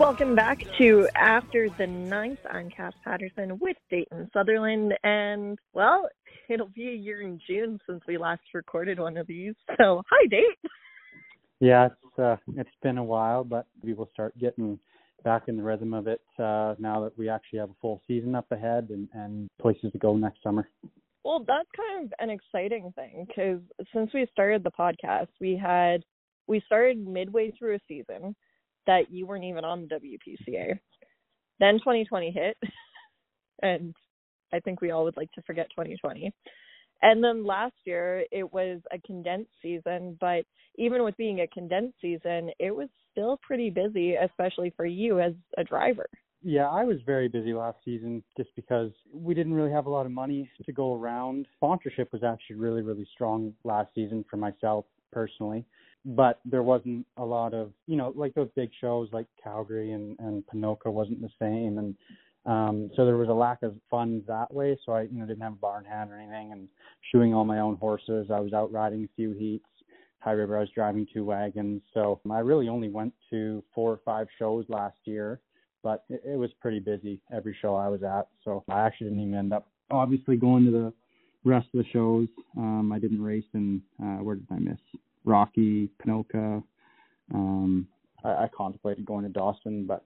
Welcome back to After the Ninth. I'm Cass Patterson with Dayton Sutherland, and well, it'll be a year in June since we last recorded one of these. So, hi, Date. Yeah, it's uh, it's been a while, but we will start getting back in the rhythm of it uh, now that we actually have a full season up ahead and, and places to go next summer. Well, that's kind of an exciting thing because since we started the podcast, we had we started midway through a season that you weren't even on the WPCA. Then 2020 hit, and I think we all would like to forget 2020. And then last year it was a condensed season, but even with being a condensed season, it was still pretty busy, especially for you as a driver. Yeah, I was very busy last season just because we didn't really have a lot of money to go around. Sponsorship was actually really, really strong last season for myself personally but there wasn't a lot of you know like those big shows like Calgary and and Ponoka wasn't the same. And um so there was a lack of funds that way. So I you know didn't have a barn hand or anything. And shoeing all my own horses I was out riding a few heats High River. I was driving two wagons. So I really only went to four or five shows last year but it, it was pretty busy every show I was at. So I actually didn't even end up obviously going to the rest of the shows. Um I didn't race and uh where did I miss Rocky, Ponoka. Um, I, I contemplated going to Dawson, but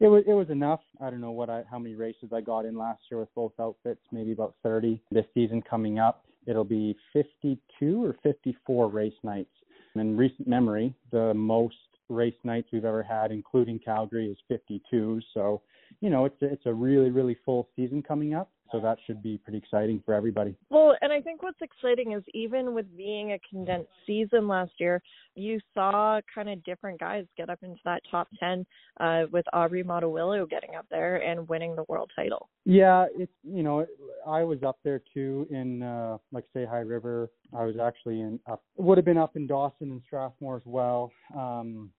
it was it was enough. I don't know what I how many races I got in last year with both outfits, maybe about 30. This season coming up, it'll be 52 or 54 race nights. In recent memory, the most race nights we've ever had, including Calgary, is 52. So, you know, it's a, it's a really really full season coming up. So that should be pretty exciting for everybody. Well, and I think what's exciting is even with being a condensed season last year, you saw kind of different guys get up into that top 10 uh, with Obrey Motowylo getting up there and winning the world title. Yeah, it's, you know, I was up there too in, uh, like, say, High River. I was actually in, up, would have been up in Dawson and Strathmore as well. Um,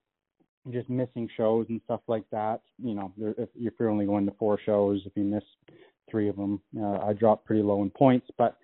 just missing shows and stuff like that. You know, if, if you're only going to four shows, if you miss three of them. Uh, I dropped pretty low in points, but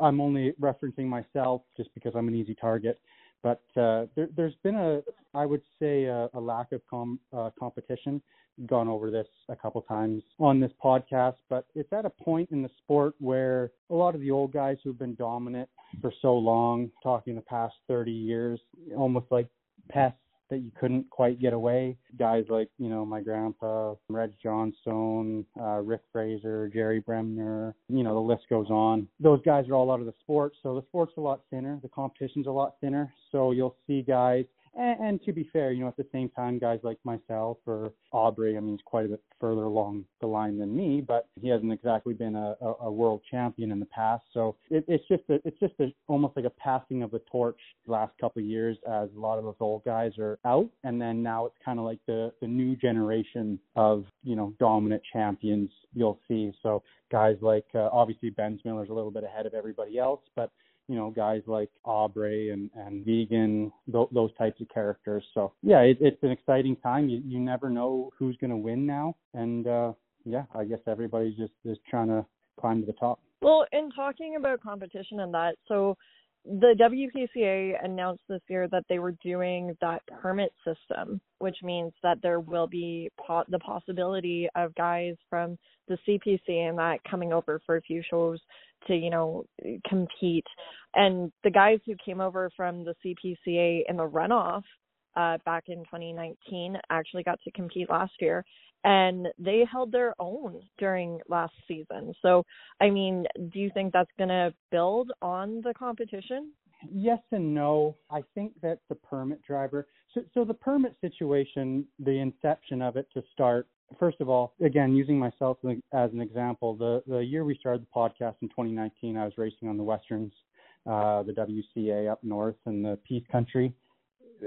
I'm only referencing myself just because I'm an easy target. But uh, there, has been a, I would say, a, a lack of com, uh, competition. Gone over this a couple times on this podcast, but it's at a point in the sport where a lot of the old guys who've been dominant for so long, talking the past 30 years, almost like pests that you couldn't quite get away. Guys like, you know, my grandpa, Reg Johnstone, uh, Rick Fraser, Jerry Bremner, you know, the list goes on. Those guys are all out of the sport, so the sport's a lot thinner. The competition's a lot thinner. So you'll see guys and, and to be fair, you know, at the same time, guys like myself or Obrey, I mean, he's quite a bit further along the line than me, but he hasn't exactly been a, a, a world champion in the past. So it, it's just a, it's just a, almost like a passing of the torch last couple of years as a lot of those old guys are out, and then now it's kind of like the the new generation of you know dominant champions you'll see. So guys like uh, obviously Bensmiller's a little bit ahead of everybody else, but you know guys like Obrey and and Vigen, th- those types of characters. So yeah, it, it's an exciting time. You you never know who's going to win now, and uh, yeah, I guess everybody's just just trying to climb to the top. Well, in talking about competition and that, so the WPCA announced this year that they were doing that permit system, which means that there will be po- the possibility of guys from the CPC and that coming over for a few shows to, you know, compete. And the guys who came over from the CPCA in the runoff uh, back in 2019 actually got to compete last year and they held their own during last season. So, I mean, do you think that's going to build on the competition? Yes and no. I think that the permit driver, so, so the permit situation, the inception of it to start, first of all, again, using myself as an example, the, the year we started the podcast in 2019, I was racing on the Westerns, uh, the WCA up north in the Peace Country.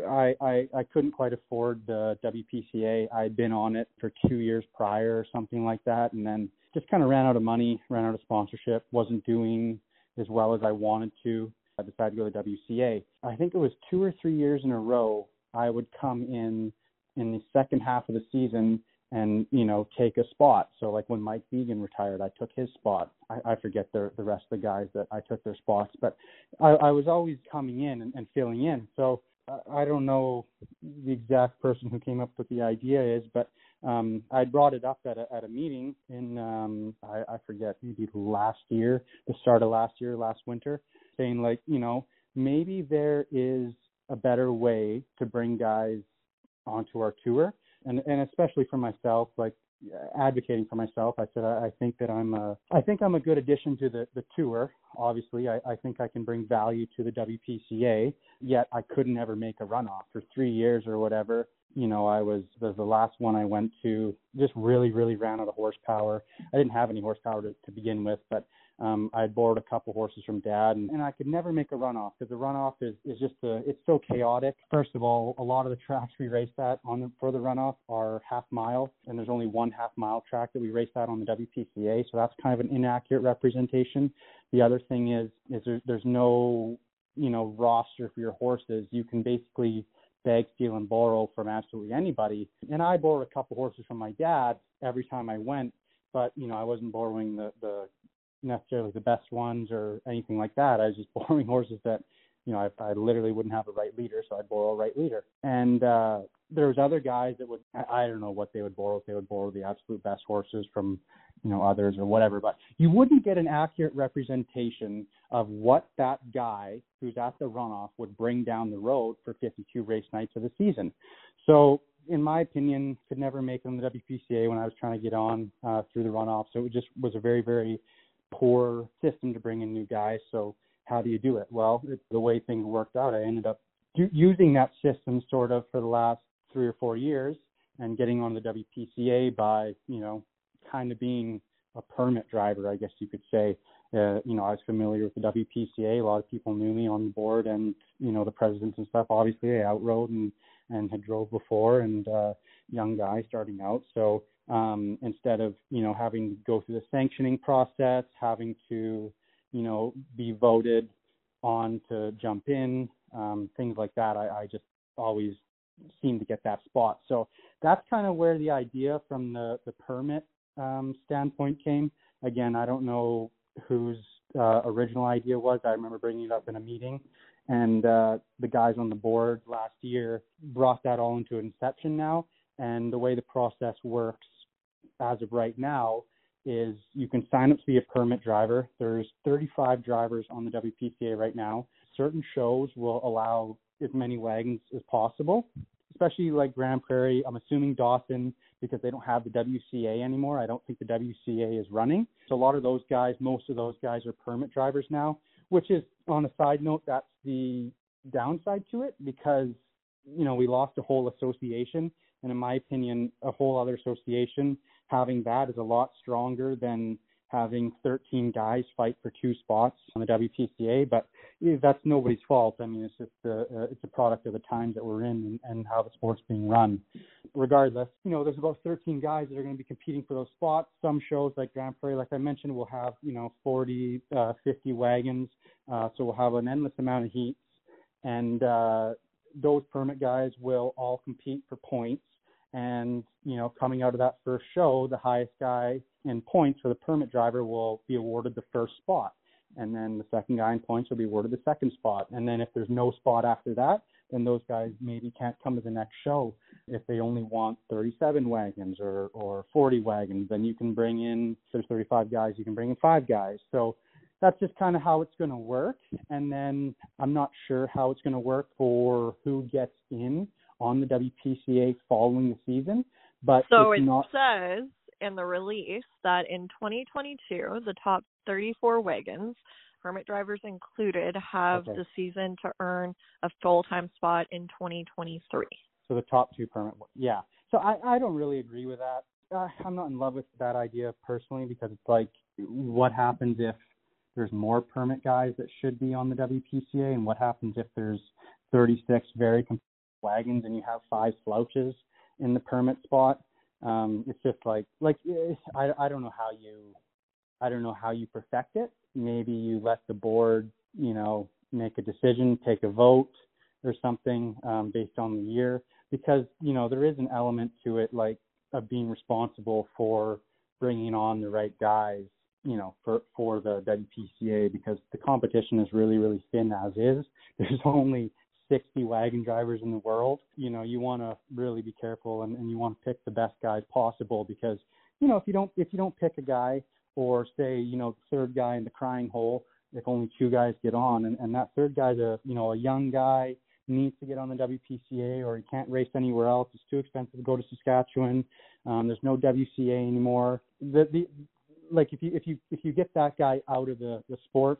I, I I couldn't quite afford the WPCA. I'd been on it for two years prior or something like that, and then just kind of ran out of money, ran out of sponsorship, wasn't doing as well as I wanted to. I decided to go to WCA. I think it was two or three years in a row. I would come in in the second half of the season and you know take a spot. So like when Mike Vigen retired, I took his spot. I, I forget the the rest of the guys that I took their spots, but I, I was always coming in and, and filling in. So I don't know the exact person who came up with the idea is, but um, I brought it up at a, at a meeting in um, I, I forget maybe last year, the start of last year, last winter, saying like you know maybe there is a better way to bring guys onto our tour, and and especially for myself, like advocating for myself. I said I, I think that I'm a I think I'm a good addition to the the tour. Obviously, I, I think I can bring value to the WPCA. Yet I couldn't ever make a runoff for three years or whatever. You know, I was the, the last one I went to. Just really, really ran out of horsepower. I didn't have any horsepower to, to begin with, but um, I borrowed a couple horses from dad, and, and I could never make a runoff because the runoff is is just a it's so chaotic. First of all, a lot of the tracks we race at on the, for the runoff are half mile, and there's only one half mile track that we race at on the WPCA, so that's kind of an inaccurate representation. The other thing is is there, there's no you know roster for your horses. You can basically beg, steal, and borrow from absolutely anybody. And I borrowed a couple horses from my dad every time I went, but you know I wasn't borrowing the the necessarily the best ones or anything like that. I was just borrowing horses that, you know, I, I literally wouldn't have a right leader, so I'd borrow a right leader. And uh, there was other guys that would, I, I don't know what they would borrow. If they would borrow the absolute best horses from, you know, others or whatever. But you wouldn't get an accurate representation of what that guy who's at the runoff would bring down the road for 52 race nights of the season. So in my opinion, could never make it on the WPCA when I was trying to get on uh, through the runoff. So it just was a very, very poor system to bring in new guys. So how do you do it? Well, it, the way things worked out, I ended up do, using that system sort of for the last three or four years and getting on the WPCA by, you know, kind of being a permit driver, I guess you could say. Uh, you know, I was familiar with the WPCA. A lot of people knew me on the board and, you know, the presidents and stuff. Obviously, I outrode and, and had drove before and, uh, young guy starting out. So um, instead of you know having to go through the sanctioning process, having to you know be voted on to jump in, um, things like that. I, I just always seem to get that spot. So that's kind of where the idea from the the permit um, standpoint came. Again, I don't know whose uh, original idea was. I remember bringing it up in a meeting, and uh, the guys on the board last year brought that all into inception now. And the way the process works as of right now is you can sign up to be a permit driver. There's 35 drivers on the WPCA right now. Certain shows will allow as many wagons as possible, especially like Grande Prairie. I'm assuming Dawson because they don't have the WCA anymore. I don't think the WCA is running. So a lot of those guys, most of those guys are permit drivers now, which is on a side note, that's the downside to it because you know we lost a whole association and in my opinion a whole other association having that is a lot stronger than having 13 guys fight for two spots on the WPCA. But that's nobody's fault. I mean, it's just a, uh, it's a product of the times that we're in and, and how the sport's being run. Regardless, you know, there's about 13 guys that are going to be competing for those spots. Some shows like Grande Prairie, like I mentioned, will have you know 40, uh, 50 wagons, uh, so we'll have an endless amount of heats, and uh, those permit guys will all compete for points and, you know, coming out of that first show, the highest guy in points for the permit driver will be awarded the first spot. And then the second guy in points will be awarded the second spot. And then if there's no spot after that, then those guys maybe can't come to the next show. If they only want 37 wagons or, or 40 wagons, then you can bring in, there's 35 guys, you can bring in five guys. So that's just kind of how it's going to work. And then I'm not sure how it's going to work for who gets in on the WPCA following the season. But so it not... says in the release that in 2022, the top 34 wagons, permit drivers included, have okay. the season to earn a full-time spot in 2023. So the top two permit, yeah. So I I don't really agree with that. Uh, I'm not in love with that idea personally because it's like, what happens if there's more permit guys that should be on the WPCA, and what happens if there's 36 very wagons and you have five slouches in the permit spot. Um, it's just like like eh, I I don't know how you I don't know how you perfect it. Maybe you let the board you know make a decision, take a vote or something um, based on the year because you know there is an element to it like of being responsible for bringing on the right guys you know for for the WPCA because the competition is really really thin as is. There's only 60 wagon drivers in the world, you know, you want to really be careful and, and you want to pick the best guys possible because, you know, if you don't if you don't pick a guy or say, you know, the third guy in the crying hole, if only two guys get on and, and that third guy's a you know a young guy needs to get on the WPCA or he can't race anywhere else. It's too expensive to go to Saskatchewan. Um, there's no WCA anymore. The the like if you if you if you get that guy out of the the sport,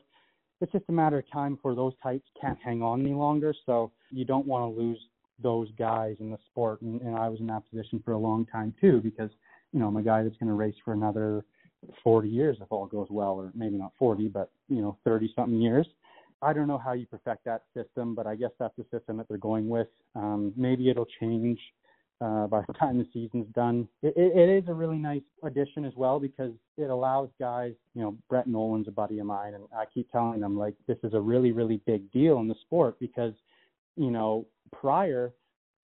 it's just a matter of time for those types can't hang on any longer. So you don't want to lose those guys in the sport. And, and I was in that position for a long time too because you know I'm a guy that's going to race for another 40 years if all goes well, or maybe not 40, but you know 30 something years. I don't know how you perfect that system, but I guess that's the system that they're going with. Um, maybe it'll change uh, by the time the season's done. It, it, it is a really nice addition as well because it allows guys, you know, Brett Nolan's a buddy of mine, and I keep telling them like this is a really, really big deal in the sport because, you know, prior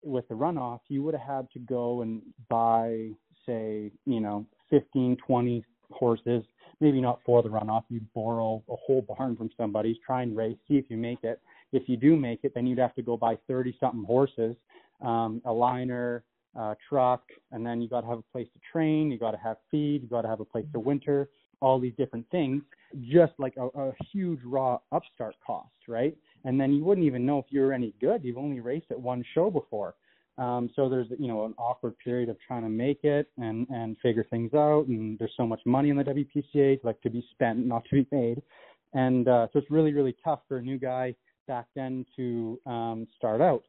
with the runoff, you would have had to go and buy, say, you know, 15, 20 horses maybe not for the runoff. You'd borrow a whole barn from somebody, try and race, see if you make it. If you do make it, then you'd have to go buy 30 something horses, um, a liner, a truck, and then you got to have a place to train. You got to have feed. You got to have a place to winter. All these different things, just like a, a huge raw upstart cost, right? And then you wouldn't even know if you were any good. You've only raced at one show before. Um, so there's you know an awkward period of trying to make it and and figure things out, and there's so much money in the WPCA like to be spent, not to be made, and uh, so it's really really tough for a new guy back then to um, start out.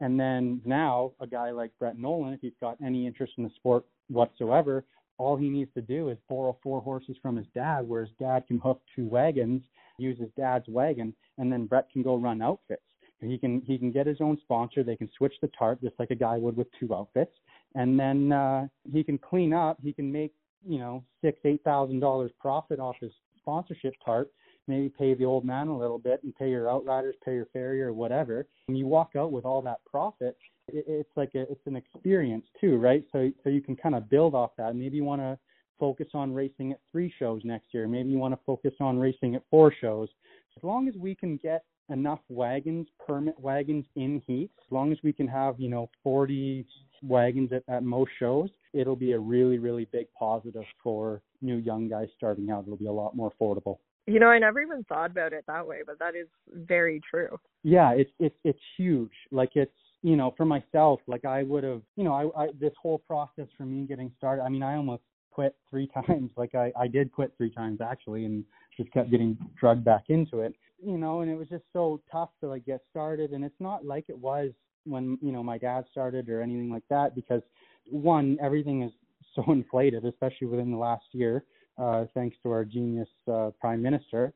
And then now a guy like Brett Nolan, if he's got any interest in the sport whatsoever, all he needs to do is borrow four horses from his dad, where his dad can hook two wagons, use his dad's wagon, and then Brett can go run outfits. He can he can get his own sponsor. They can switch the tarp just like a guy would with two outfits, and then uh, he can clean up. He can make you know six eight thousand dollars profit off his sponsorship tarp. Maybe pay the old man a little bit and pay your outriders, pay your farrier, or whatever. And you walk out with all that profit. It, it's like a, it's an experience too, right? So so you can kind of build off that. Maybe you want to focus on racing at three shows next year. Maybe you want to focus on racing at four shows. As long as we can get enough wagons, permit wagons in heat. As long as we can have, you know, 40 wagons at, at most shows, it'll be a really, really big positive for new young guys starting out. It'll be a lot more affordable. You know, I never even thought about it that way, but that is very true. Yeah, it's it's it's huge. Like it's you know, for myself, like I would have, you know, I, I this whole process for me getting started. I mean, I almost quit three times. Like I I did quit three times actually, and just kept getting drugged back into it you know, and it was just so tough to like get started. And it's not like it was when you know my dad started or anything like that because one, everything is so inflated, especially within the last year, uh, thanks to our genius uh, prime minister.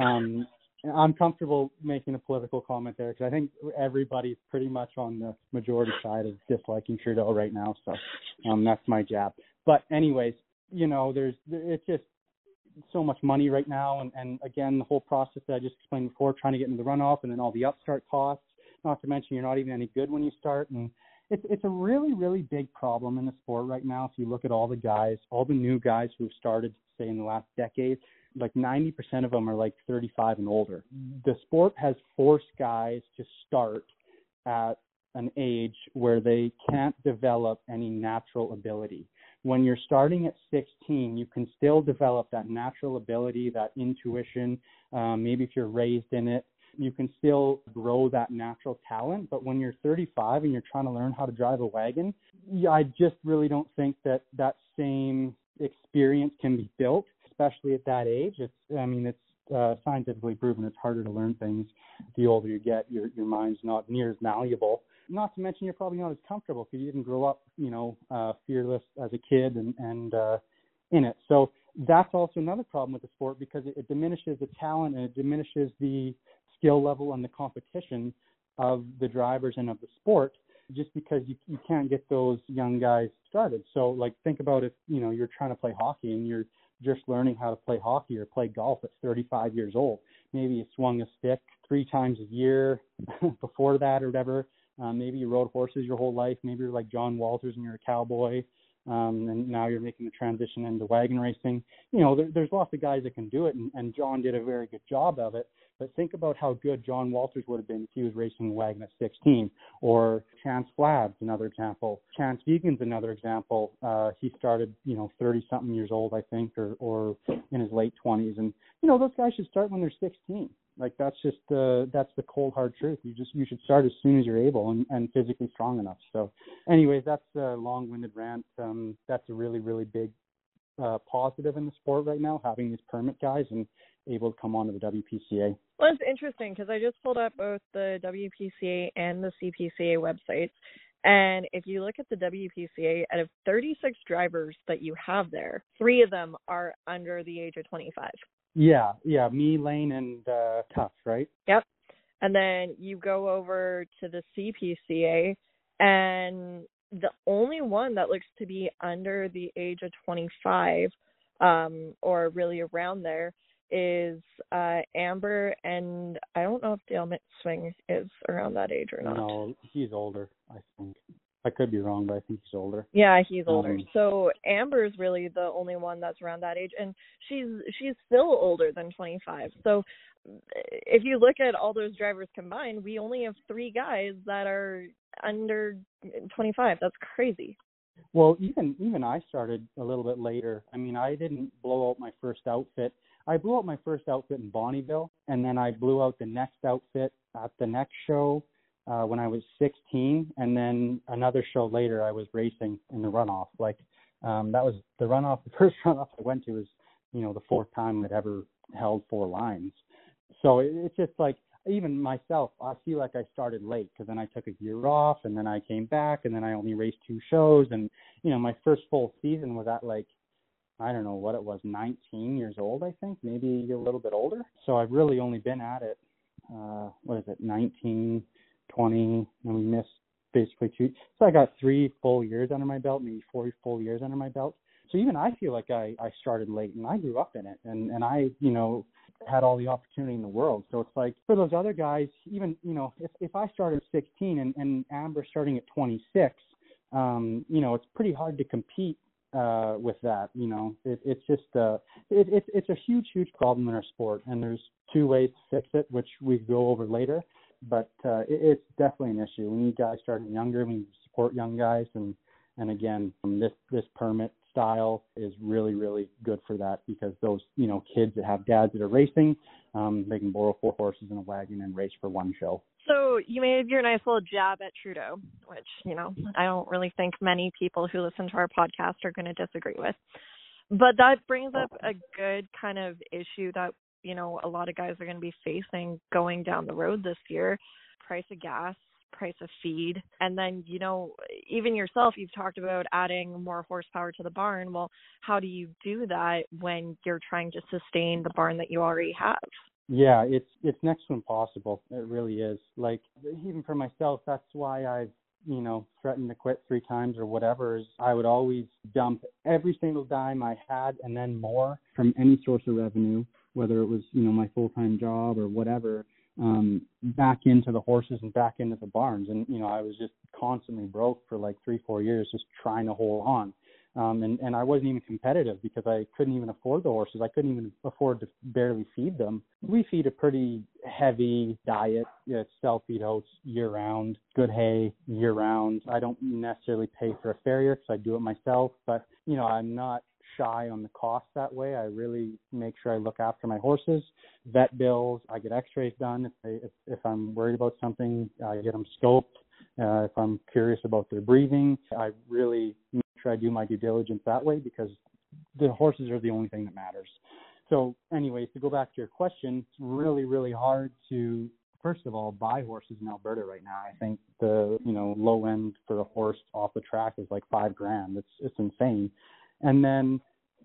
Um, I'm comfortable making a political comment there because I think everybody's pretty much on the majority side of disliking Trudeau right now. So um, that's my jab. But anyways, you know, there's it's just so much money right now, and, and again, the whole process that I just explained before, trying to get into the runoff, and then all the upstart costs. Not to mention, you're not even any good when you start, and it's it's a really really big problem in the sport right now. If you look at all the guys, all the new guys who've started, say in the last decade, like 90% of them are like 35 and older. The sport has forced guys to start at an age where they can't develop any natural ability when you're starting at 16, you can still develop that natural ability, that intuition. Um, maybe if you're raised in it, you can still grow that natural talent. But when you're 35 and you're trying to learn how to drive a wagon, I just really don't think that that same experience can be built, especially at that age. It's, I mean, it's uh, scientifically proven it's harder to learn things the older you get. Your your mind's not near as malleable not to mention you're probably not as comfortable because you didn't grow up, you know, uh, fearless as a kid and and uh, in it. So that's also another problem with the sport because it, it diminishes the talent and it diminishes the skill level and the competition of the drivers and of the sport just because you you can't get those young guys started. So like think about if you know you're trying to play hockey and you're just learning how to play hockey or play golf at 35 years old. Maybe you swung a stick three times a year before that or whatever. Um, maybe you rode horses your whole life. Maybe you're like John Walters and you're a cowboy, um, and now you're making the transition into wagon racing. You know, there, there's lots of guys that can do it, and, and John did a very good job of it. But think about how good John Walters would have been if he was racing wagon at 16, or Chance Flad's another example. Chance Vigen's another example. Uh, he started, you know, 30 something years old, I think, or or in his late 20s, and you know those guys should start when they're 16. Like that's just the that's the cold hard truth. You just you should start as soon as you're able and, and physically strong enough. So, anyways, that's a long-winded rant. Um, that's a really really big uh, positive in the sport right now, having these permit guys and able to come onto the WPCA. Well, it's interesting because I just pulled up both the WPCA and the CPCA websites. And if you look at the WPCA, out of 36 drivers that you have there, three of them are under the age of 25. Yeah, yeah, me, Lane, and uh, Tough, right? Yep. And then you go over to the CPCA, and the only one that looks to be under the age of 25, um, or really around there, is uh Amber, and I don't know if Dale Swing is around that age or not. No, he's older, I think. I could be wrong, but I think he's older. Yeah, he's older. Um, so Amber's really the only one that's around that age, and she's she's still older than 25. So if you look at all those drivers combined, we only have three guys that are under 25. That's crazy. Well, even even I started a little bit later. I mean, I didn't blow out my first outfit. I blew out my first outfit in Bonnyville, and then I blew out the next outfit at the next show uh, when I was 16, and then another show later I was racing in the runoff. Like um, that was the runoff. The first runoff I went to was you know the fourth time I'd ever held four lines. So it, it's just like even myself, I feel like I started late because then I took a year off and then I came back and then I only raced two shows and you know my first full season was at like I don't know what it was 19 years old I think maybe a little bit older. So I've really only been at it uh what is it 19 20, and we missed basically two. So I got three full years under my belt, maybe four full years under my belt. So even I feel like I I started late, and I grew up in it, and and I you know had all the opportunity in the world. So it's like for those other guys, even you know if if I started at 16 and and Amber starting at 26, um, you know it's pretty hard to compete uh with that you know it, it's just uh it, it's it's a huge huge problem in our sport and there's two ways to fix it which we go over later but uh, it, it's definitely an issue. We need guys starting younger. We need to support young guys, and and again, um, this this permit style is really really good for that because those you know kids that have dads that are racing, um, they can borrow four horses and a wagon and race for one show. So you made your nice little jab at Trudeau, which you know I don't really think many people who listen to our podcast are going to disagree with. But that brings up a good kind of issue that you know a lot of guys are going to be facing going down the road this year. Price of gas price of feed. And then you know even yourself you've talked about adding more horsepower to the barn. Well how do you do that when you're trying to sustain the barn that you already have? Yeah it's it's next to impossible. It really is. Like even for myself that's why i've you know threatened to quit three times or whatever is i would always dump every single dime i had and then more from any source of revenue whether it was you know my full time job or whatever, um, back into the horses and back into the barns. And you know I was just constantly broke for like three four years, just trying to hold on. Um, and and I wasn't even competitive because I couldn't even afford the horses. I couldn't even afford to barely feed them. We feed a pretty heavy diet. It's self feed oats year round, good hay year round. I don't necessarily pay for a farrier because I do it myself, but you know I'm not shy on the cost that way. I really make sure I look after my horses. Vet bills, I get X-rays done if I, if, if I'm worried about something. I get them scoped. Uh, if I'm curious about their breathing, I really make sure I do my due diligence that way because the horses are the only thing that matters. So, anyways, to go back to your question, it's really, really hard to first of all buy horses in Alberta right now. I think the you know low end for a horse off the track is like five grand. It's it's insane and then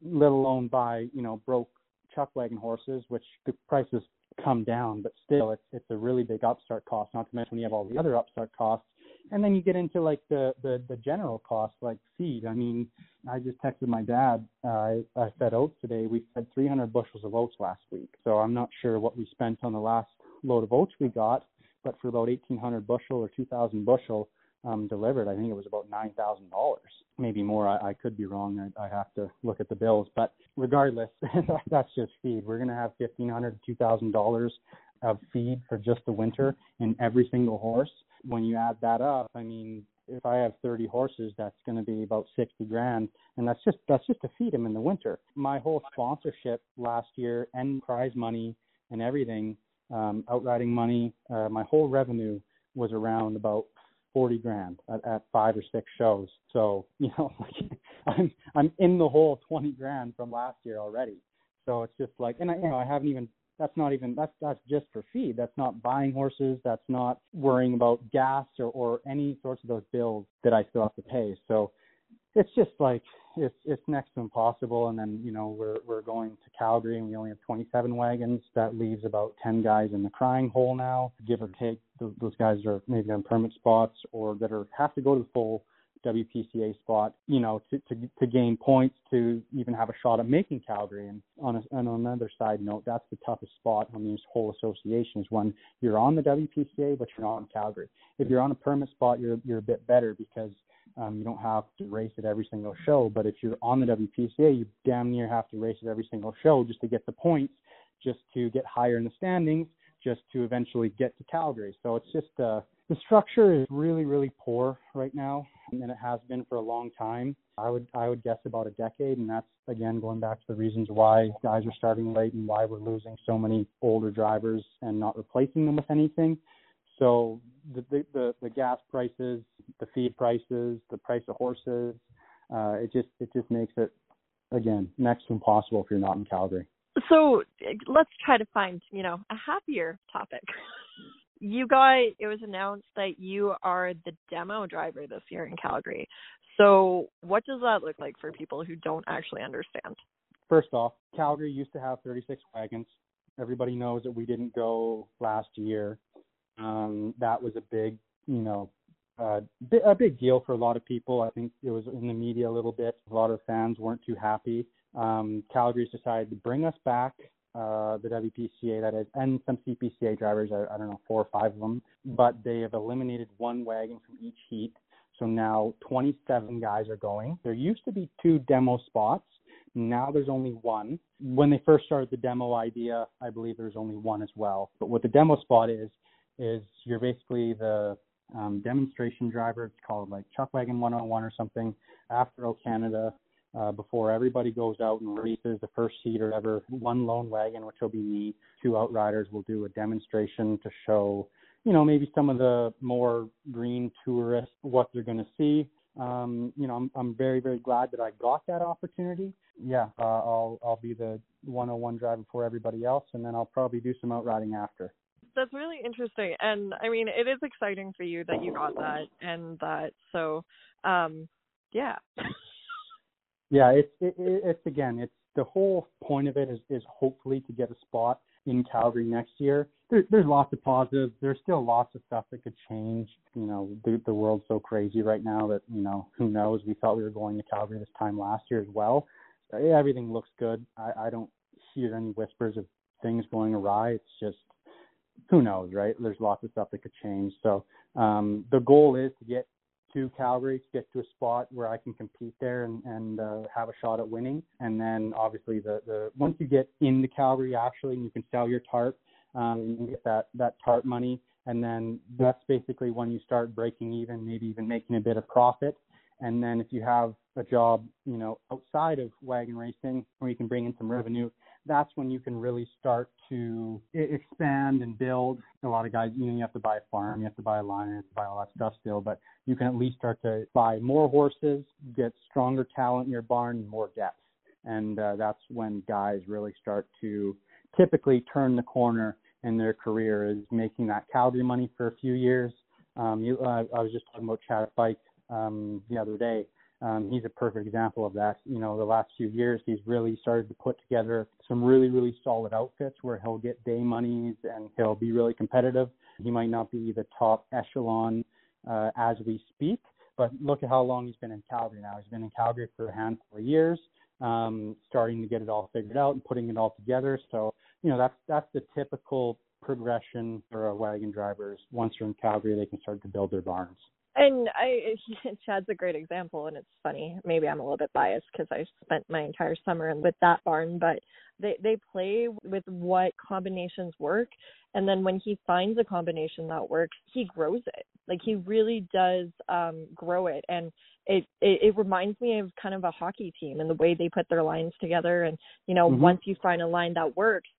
let alone buy you know broke chuck wagon horses, which the prices come down, but still it's it's a really big upstart cost. Not to mention when you have all the other upstart costs, and then you get into like the the, the general costs like feed. I mean, I just texted my dad. Uh, I, I fed oats today. We fed 300 bushels of oats last week, so I'm not sure what we spent on the last load of oats we got, but for about 1,800 bushel or 2,000 bushel, um, delivered, I think it was about nine thousand dollars, maybe more. I, I could be wrong. I, I have to look at the bills, but regardless, that's just feed. We're going to have fifteen hundred to two thousand dollars of feed for just the winter in every single horse. When you add that up, I mean, if I have 30 horses, that's going to be about 60 grand, and that's just that's just to feed them in the winter. My whole sponsorship last year and prize money and everything, um, outriding money, uh, my whole revenue was around about 40 grand at, at five or six shows. So you know, I'm I'm in the hole 20 grand from last year already. So it's just like, and I, you know, I haven't even that's not even that's that's just for feed. That's not buying horses. That's not worrying about gas or or any sorts of those bills that I still have to pay. So it's just like it's it's next to impossible. And then you know we're we're going to Calgary and we only have 27 wagons. That leaves about 10 guys in the crying hole now, give or take. Those, those guys are maybe on permit spots or that are have to go to the full WPCA spot, you know, to, to, to gain points to even have a shot at making Calgary. And on, a, and on another side note, that's the toughest spot on this whole association is when you're on the WPCA, but you're not in Calgary. If you're on a permit spot, you're, you're a bit better because um, you don't have to race at every single show. But if you're on the WPCA, you damn near have to race at every single show just to get the points, just to get higher in the standings, just to eventually get to Calgary. So it's just, uh, the structure is really, really poor right now, and it has been for a long time. I would I would guess about a decade, and that's again going back to the reasons why guys are starting late and why we're losing so many older drivers and not replacing them with anything. So the the the, the gas prices, the feed prices, the price of horses, uh, it just it just makes it again next to impossible if you're not in Calgary. So let's try to find you know a happier topic. you guys, it was announced that you are the demo driver this year in Calgary. So, what does that look like for people who don't actually understand? First off, Calgary used to have 36 wagons. Everybody knows that we didn't go last year. Um, that was a big, you know, uh, a big deal for a lot of people. I think it was in the media a little bit. A lot of fans weren't too happy. Um, Calgary's decided to bring us back uh, the WPCA, that is, and some CPCA drivers, I, I don't know, four or five of them, but they have eliminated one wagon from each heat. So now 27 guys are going. There used to be two demo spots. Now there's only one. When they first started the demo idea, I believe there's only one as well. But what the demo spot is, is you're basically the um, demonstration driver. It's called like Chuck Wagon 101 or something after O Canada uh, before everybody goes out and races the first heat or ever. One lone wagon, which will be me, two outriders will do a demonstration to show, you know, maybe some of the more green tourists what they're going to see. Um, you know, I'm I'm very very glad that I got that opportunity. Yeah, uh, I'll I'll be the 101 driver for everybody else, and then I'll probably do some outriding after that's really interesting and i mean it is exciting for you that you got that and that so um yeah yeah, it's it, it's again, it's the whole point of it is is hopefully to get a spot in Calgary next year. There, there's lots of positives. There's still lots of stuff that could change. You know, the the world's so crazy right now that you know who knows. We thought we were going to Calgary this time last year as well. Everything looks good. I, I don't hear any whispers of things going awry. It's just who knows, right? There's lots of stuff that could change. So um, the goal is to get to Calgary to get to a spot where I can compete there and, and uh, have a shot at winning. And then obviously the, the once you get into Calgary actually and you can sell your tarp, um, you can get that that tarp money, and then that's basically when you start breaking even, maybe even making a bit of profit. And then if you have a job, you know, outside of wagon racing where you can bring in some revenue, that's when you can really start to expand and build. A lot of guys, you know, you have to buy a farm, you have to buy a line, you have to buy all that stuff still, but you can at least start to buy more horses, get stronger talent in your barn, more depth. And uh, that's when guys really start to typically turn the corner in their career is making that Calgary money for a few years. Um, you, uh, I was just talking about Chad Fike um, the other day um, he's a perfect example of that. You know, the last few years, he's really started to put together some really, really solid outfits where he'll get day monies and he'll be really competitive. He might not be the top echelon uh, as we speak, but look at how long he's been in Calgary now. He's been in Calgary for a handful of years, um, starting to get it all figured out and putting it all together. So, you know, that's that's the typical progression for a wagon drivers. Once they're in Calgary, they can start to build their barns And I, Chad's a great example, and it's funny. Maybe I'm a little bit biased because I spent my entire summer with that barn, but they they play with what combinations work, and then when he finds a combination that works, he grows it. Like he really does um grow it, and it, it it reminds me of kind of a hockey team and the way they put their lines together. And you know, mm-hmm. once you find a line that works,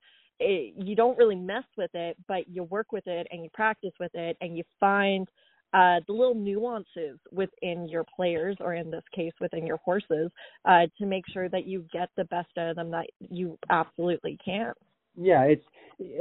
it, you don't really mess with it, but you work with it and you practice with it, and you find uh, the little nuances within your players, or in this case, within your horses, uh, to make sure that you get the best out of them that you absolutely can. Yeah, it's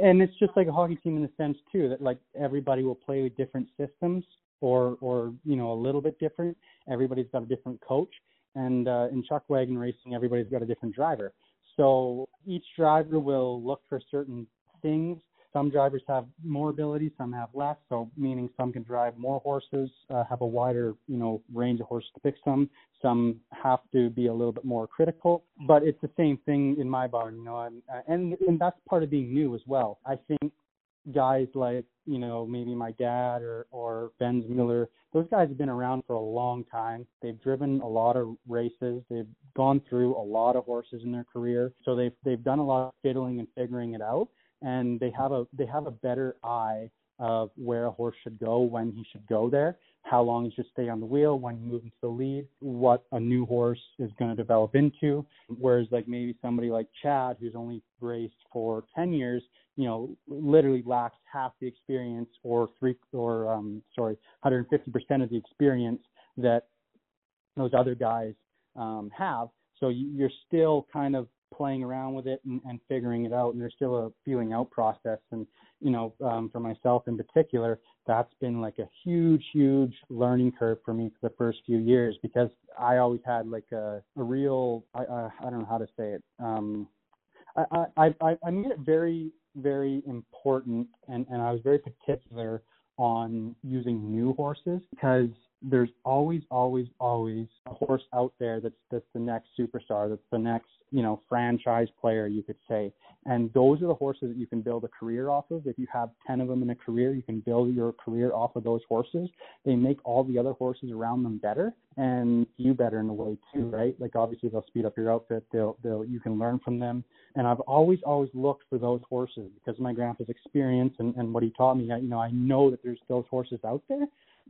and it's just like a hockey team in the sense too that like everybody will play with different systems or or you know a little bit different. Everybody's got a different coach, and uh, in chuck wagon racing, everybody's got a different driver. So each driver will look for certain things some drivers have more ability, some have less. So meaning some can drive more horses, uh, have a wider you know range of horses to pick some. Some have to be a little bit more critical, but it's the same thing in my barn, you know. And and and that's part of being new as well. I think guys like you know maybe my dad or or Bensmiller those guys have been around for a long time they've driven a lot of races they've gone through a lot of horses in their career so they've they've done a lot of fiddling and figuring it out and they have a they have a better eye of where a horse should go, when he should go there, how long he should stay on the wheel, when he moves into the lead, what a new horse is going to develop into. Whereas like maybe somebody like Chad, who's only raced for 10 years, you know, literally lacks half the experience or three or um sorry, 150% of the experience that those other guys um have. So you're still kind of playing around with it and, and figuring it out and there's still a feeling out process. And you know um for myself in particular that's been like a huge huge learning curve for me for the first few years because i always had like a a real i i, don't know how to say it um i i i i made it very very important and and i was very particular on using new horses because there's always, always, always a horse out there that's that's the next superstar, that's the next, you know, franchise player, you could say. And those are the horses that you can build a career off of. If you have ten of them in a career, you can build your career off of those horses. They make all the other horses around them better and you better in a way too, right? Like obviously they'll speed up your outfit, they'll they'll you can learn from them. And I've always, always looked for those horses because of my grandpa's experience and, and what he taught me. I, you know, I know that there's those horses out there.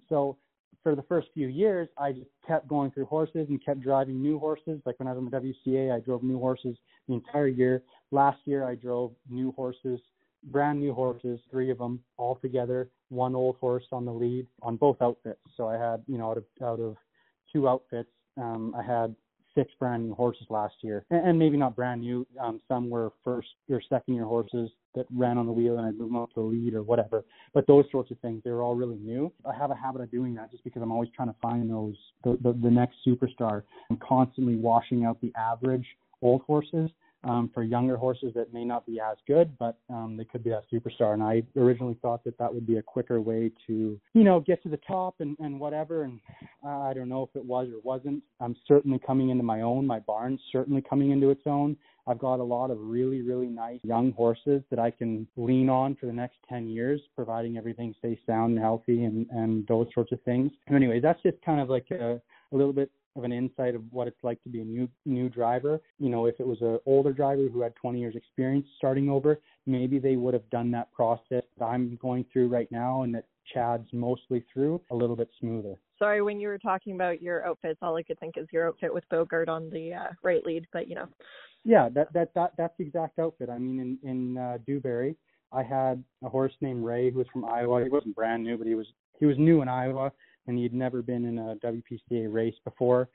So for the first few years, I just kept going through horses and kept driving new horses. Like when I was in the WCA, I drove new horses the entire year. Last year, I drove new horses, brand new horses, three of them all together, one old horse on the lead on both outfits. So I had, you know, out of out of two outfits, um, I had six brand new horses last year, and, and maybe not brand new. Um, some were first or second year horses that ran on the wheel and I'd move them up to the lead or whatever. But those sorts of things, they were all really new. I have a habit of doing that just because I'm always trying to find those the, the, the next superstar. I'm constantly washing out the average old horses um, for younger horses that may not be as good, but um, they could be that superstar. And I originally thought that that would be a quicker way to, you know, get to the top and, and whatever. And I don't know if it was or wasn't. I'm certainly coming into my own. My barn's certainly coming into its own. I've got a lot of really, really nice young horses that I can lean on for the next 10 years, providing everything stays sound and healthy and, and those sorts of things. So anyway, that's just kind of like a, a little bit of an insight of what it's like to be a new new driver. You know, if it was an older driver who had 20 years experience starting over, maybe they would have done that process that I'm going through right now and that Chad's mostly through a little bit smoother. Sorry, when you were talking about your outfits, all I could think is your outfit with Bogart on the uh, right lead, but you know. Yeah, that that that that's the exact outfit. I mean, in in uh, Dewberry, I had a horse named Ray who was from Iowa. He wasn't brand new, but he was he was new in Iowa and he'd never been in a WPCA race before.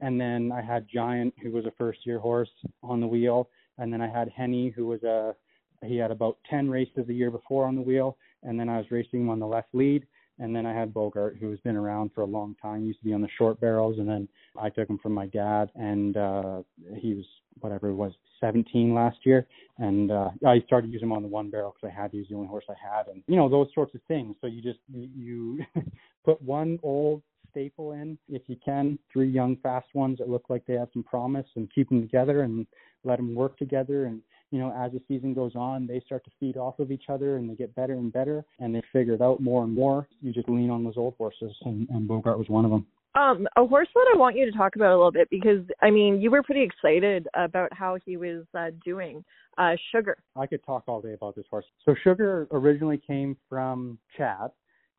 And then I had Giant, who was a first year horse on the wheel, and then I had Henny, who was a he had about 10 races a year before on the wheel, and then I was racing him on the left lead. And then I had Bogart, who has been around for a long time. He used to be on the short barrels, and then I took him from my dad, and uh he was whatever it was, 17 last year, and uh I started using him on the one barrel because I had to use the only horse I had, and you know those sorts of things. So you just you put one old staple in if you can, three young fast ones that look like they have some promise, and keep them together and let them work together and you know, as the season goes on, they start to feed off of each other and they get better and better and they figure it out more and more. You just lean on those old horses and, and Bogart was one of them. Um, a horse that I want you to talk about a little bit because I mean you were pretty excited about how he was uh, doing. Uh, Sugar. I could talk all day about this horse. So Sugar originally came from Chad,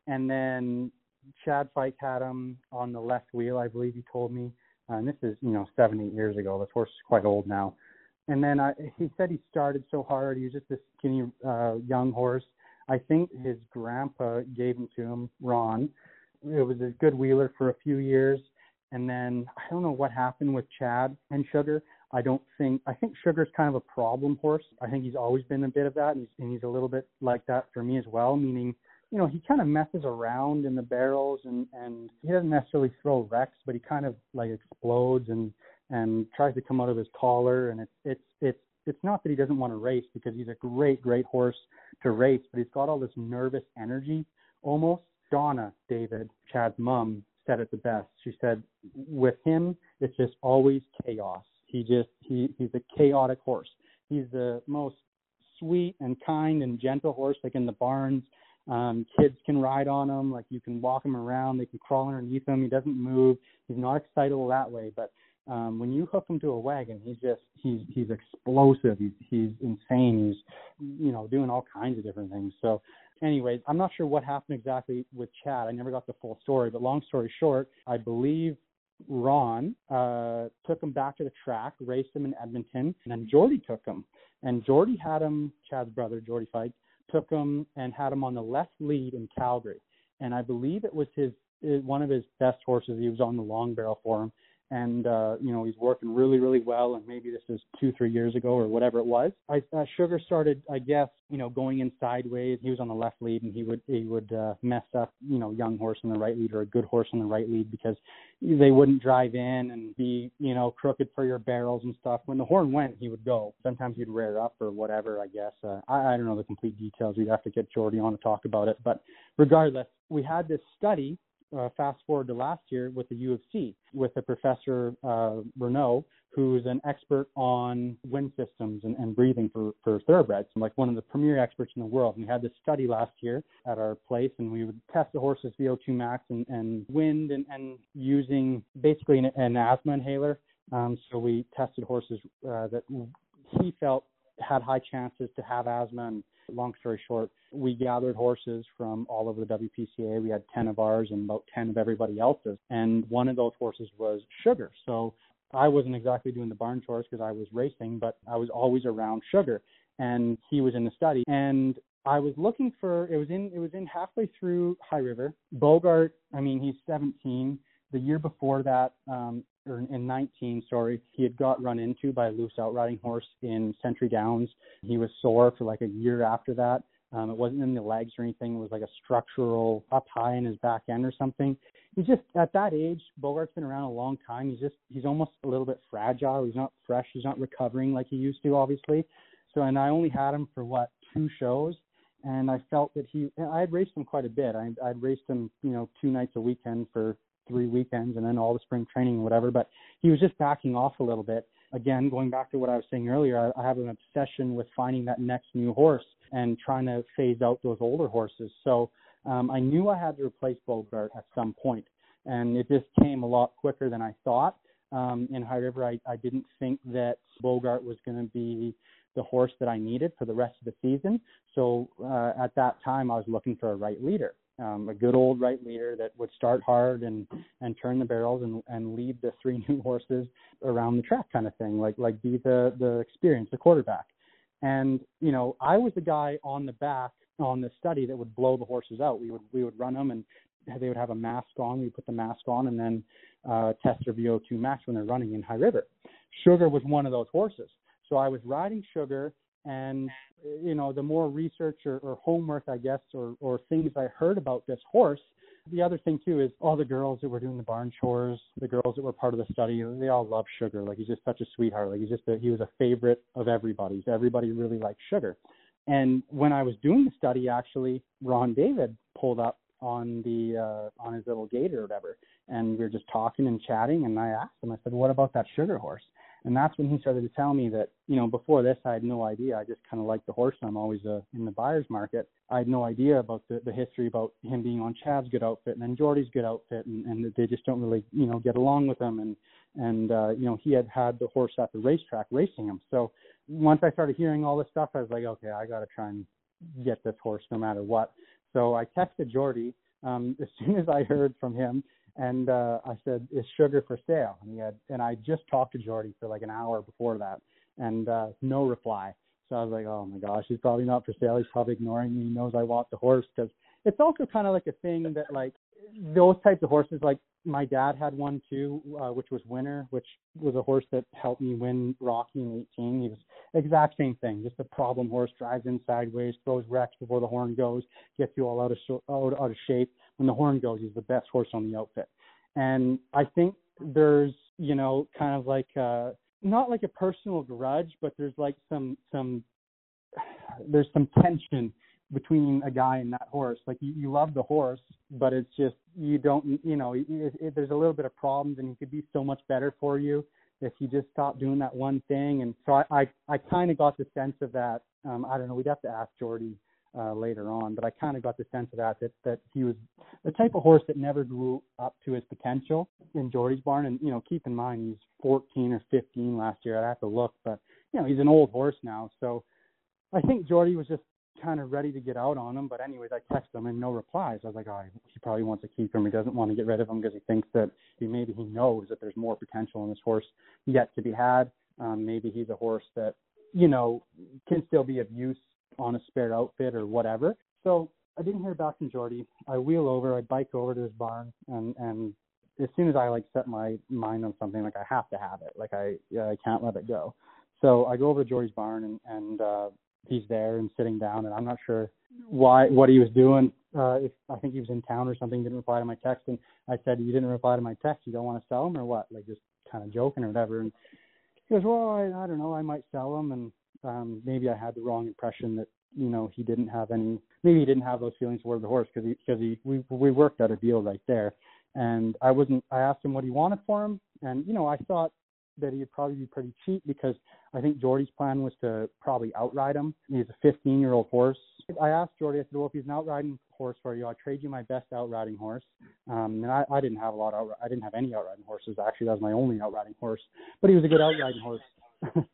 and then Chad Fike had him on the left wheel, I believe he told me. Uh, and this is you know seven eight years ago. This horse is quite old now. And then I, he said he started so hard. He was just this skinny uh, young horse. I think his grandpa gave him to him, Ron it was a good wheeler for a few years, and then I don't know what happened with Chad and Sugar. I don't think I think Sugar's kind of a problem horse. I think he's always been a bit of that, and he's, and he's a little bit like that for me as well. Meaning, you know, he kind of messes around in the barrels, and and he doesn't necessarily throw wrecks, but he kind of like explodes and and tries to come out of his collar, and it's it's it's it's not that he doesn't want to race because he's a great great horse to race, but he's got all this nervous energy almost Donna David, Chad's mom, said it the best. She said, with him, it's just always chaos. He just he he's a chaotic horse. He's the most sweet and kind and gentle horse, like in the barns. Um, kids can ride on him, like you can walk him around, they can crawl underneath him. He doesn't move. He's not excitable that way, but um, when you hook him to a wagon, he's just he's he's explosive. He's he's insane. He's you know doing all kinds of different things. So anyways, I'm not sure what happened exactly with Chad. I never got the full story, but long story short, I believe Ron uh, took him back to the track, raced him in Edmonton, and then Jordy took him. And Jordy had him, Chad's brother, Jordy Fike, took him and had him on the left lead in Calgary. And I believe it was his one of his best horses. He was on the long barrel for him and uh, you know he's working really really well and maybe this is two three years ago or whatever it was. I uh, sugar started i guess you know going in sideways. He was on the left lead and he would he would uh, mess up you know young horse on the right lead or a good horse on the right lead because they wouldn't drive in and be you know crooked for your barrels and stuff. When the horn went he would go. Sometimes he'd rear up or whatever i guess. Uh, I, I don't know the complete details. We'd have to get jordy on to talk about it. But regardless we had this study uh, fast forward to last year with the U of C with a professor uh, Renaud, who's an expert on wind systems and, and breathing for, for thoroughbreds, like one of the premier experts in the world. And we had this study last year at our place, and we would test the horse's VO2 max and, and wind and, and using basically an, an asthma inhaler. Um, so we tested horses uh, that he felt had high chances to have asthma and Long story short, we gathered horses from all over the WPCA. We had 10 of ours and about 10 of everybody else's. And one of those horses was Sugar. So I wasn't exactly doing the barn chores because I was racing, but I was always around Sugar. And he was in the study. And I was looking for it was in it was in halfway through High River. Bogart, I mean, he's 17. The year before that, um, or in 19, sorry, he had got run into by a loose outriding horse in Century Downs. He was sore for like a year after that. Um, it wasn't in the legs or anything. It was like a structural up high in his back end or something. He's just at that age. Bogart's been around a long time. He's just he's almost a little bit fragile. He's not fresh. He's not recovering like he used to, obviously. So, and I only had him for what two shows, and I felt that he. I had raced him quite a bit. I, I'd raced him, you know, two nights a weekend for three weekends and then all the spring training and whatever. But he was just backing off a little bit. Again, going back to what I was saying earlier, I, I have an obsession with finding that next new horse and trying to phase out those older horses. So um, I knew I had to replace Bogart at some point, and it just came a lot quicker than I thought. Um, in High River, I, I didn't think that Bogart was going to be the horse that I needed for the rest of the season. So uh, at that time, I was looking for a right leader um, a good old right leader that would start hard and and turn the barrels and and lead the three new horses around the track kind of thing like like be the the experience the quarterback. And you know i was the guy on the back on the study that would blow the horses out. We would we would run them and they would have a mask on. We put the mask on and then uh test their vo2 max when they're running in high river. Sugar was one of those horses. So i was riding sugar and you know, the more research or, or homework, I guess, or, or things I heard about this horse, the other thing too is all the girls that were doing the barn chores, the girls that were part of the study, they all love Sugar. Like he's just such a sweetheart. Like he's just a, he was a favorite of everybody's. Everybody really liked Sugar. And when I was doing the study, actually, Ron David pulled up on the uh, on his little gate or whatever, and we were just talking and chatting. And I asked him, I said, "What about that Sugar horse?" And that's when he started to tell me that, you know, before this, I had no idea. I just kind of liked the horse. I'm always uh, in the buyer's market. I had no idea about the, the history about him being on Chad's good outfit and then Jordy's good outfit, and, and they just don't really, you know, get along with him. And and uh, you know, he had had the horse at the racetrack racing him. So once I started hearing all this stuff, I was like, okay, I got to try and get this horse no matter what. So I texted Jordy um, as soon as I heard from him and uh, I said, "Is sugar for sale?" And he had, and I just talked to Jordy for like an hour before that, and uh, no reply. So I was like, "Oh my gosh, he's probably not for sale. He's probably ignoring me. He knows I want the horse." Because it's also kind of like a thing that like those types of horses. Like my dad had one too, uh, which was Winner, which was a horse that helped me win Rocky in 18. He was exact same thing, just a problem horse, drives in sideways, throws wrecks before the horn goes, gets you all out of out, out of shape when the horn goes, he's the best horse on the outfit. And I think there's, you know, kind of like uh not like a personal grudge, but there's like some some there's some tension between a guy and that horse. Like you, you love the horse, but it's just you don't, you know, it, it, there's a little bit of problems, and he could be so much better for you if you just stop doing that one thing. And so I I, I kind of got the sense of that. Um, I don't know. We'd have to ask Geordie uh, later on. But I kind of got the sense of that, that that he was the type of horse that never grew up to his potential in Geordie's barn. And you know, keep in mind he's 14 or 15 last year. I'd have to look, but you know, he's an old horse now. So I think Geordie was just kind of ready to get out on him. But anyways, I texted him and no replies. I was like, oh, he probably wants to keep him. He doesn't want to get rid of him because he thinks that he maybe he knows that there's more potential in this horse yet to be had. Um, maybe he's a horse that you know can still be of use on a spare outfit or whatever. So I didn't hear back from Jordy. I wheel over, I bike over to his barn, and and as soon as I like set my mind on something, like I have to have it. Like I I can't let it go. So I go over to Jordy's barn and and uh, he's there and sitting down, and I'm not sure why what he was doing. Uh, if I think he was in town or something, didn't reply to my text, and I said, "You didn't reply to my text. You don't want to sell him or what?" Like just kind of joking or whatever. And he goes, "Well, I, I don't know. I might sell him." And um, maybe I had the wrong impression that you know he didn't have any. Maybe he didn't have those feelings toward the horse because he because he we we worked out a deal right there, and I wasn't. I asked him what he wanted for him, and you know I thought that he'd probably be pretty cheap because I think Jordy's plan was to probably outride him. He's a 15 year old horse. I asked Jordy, I said, well, if he's an outriding horse for you, I'll trade you my best outriding horse. Um, and I, I didn't have a lot of, I didn't have any outriding horses. Actually, that was my only outriding horse, but he was a good outriding horse.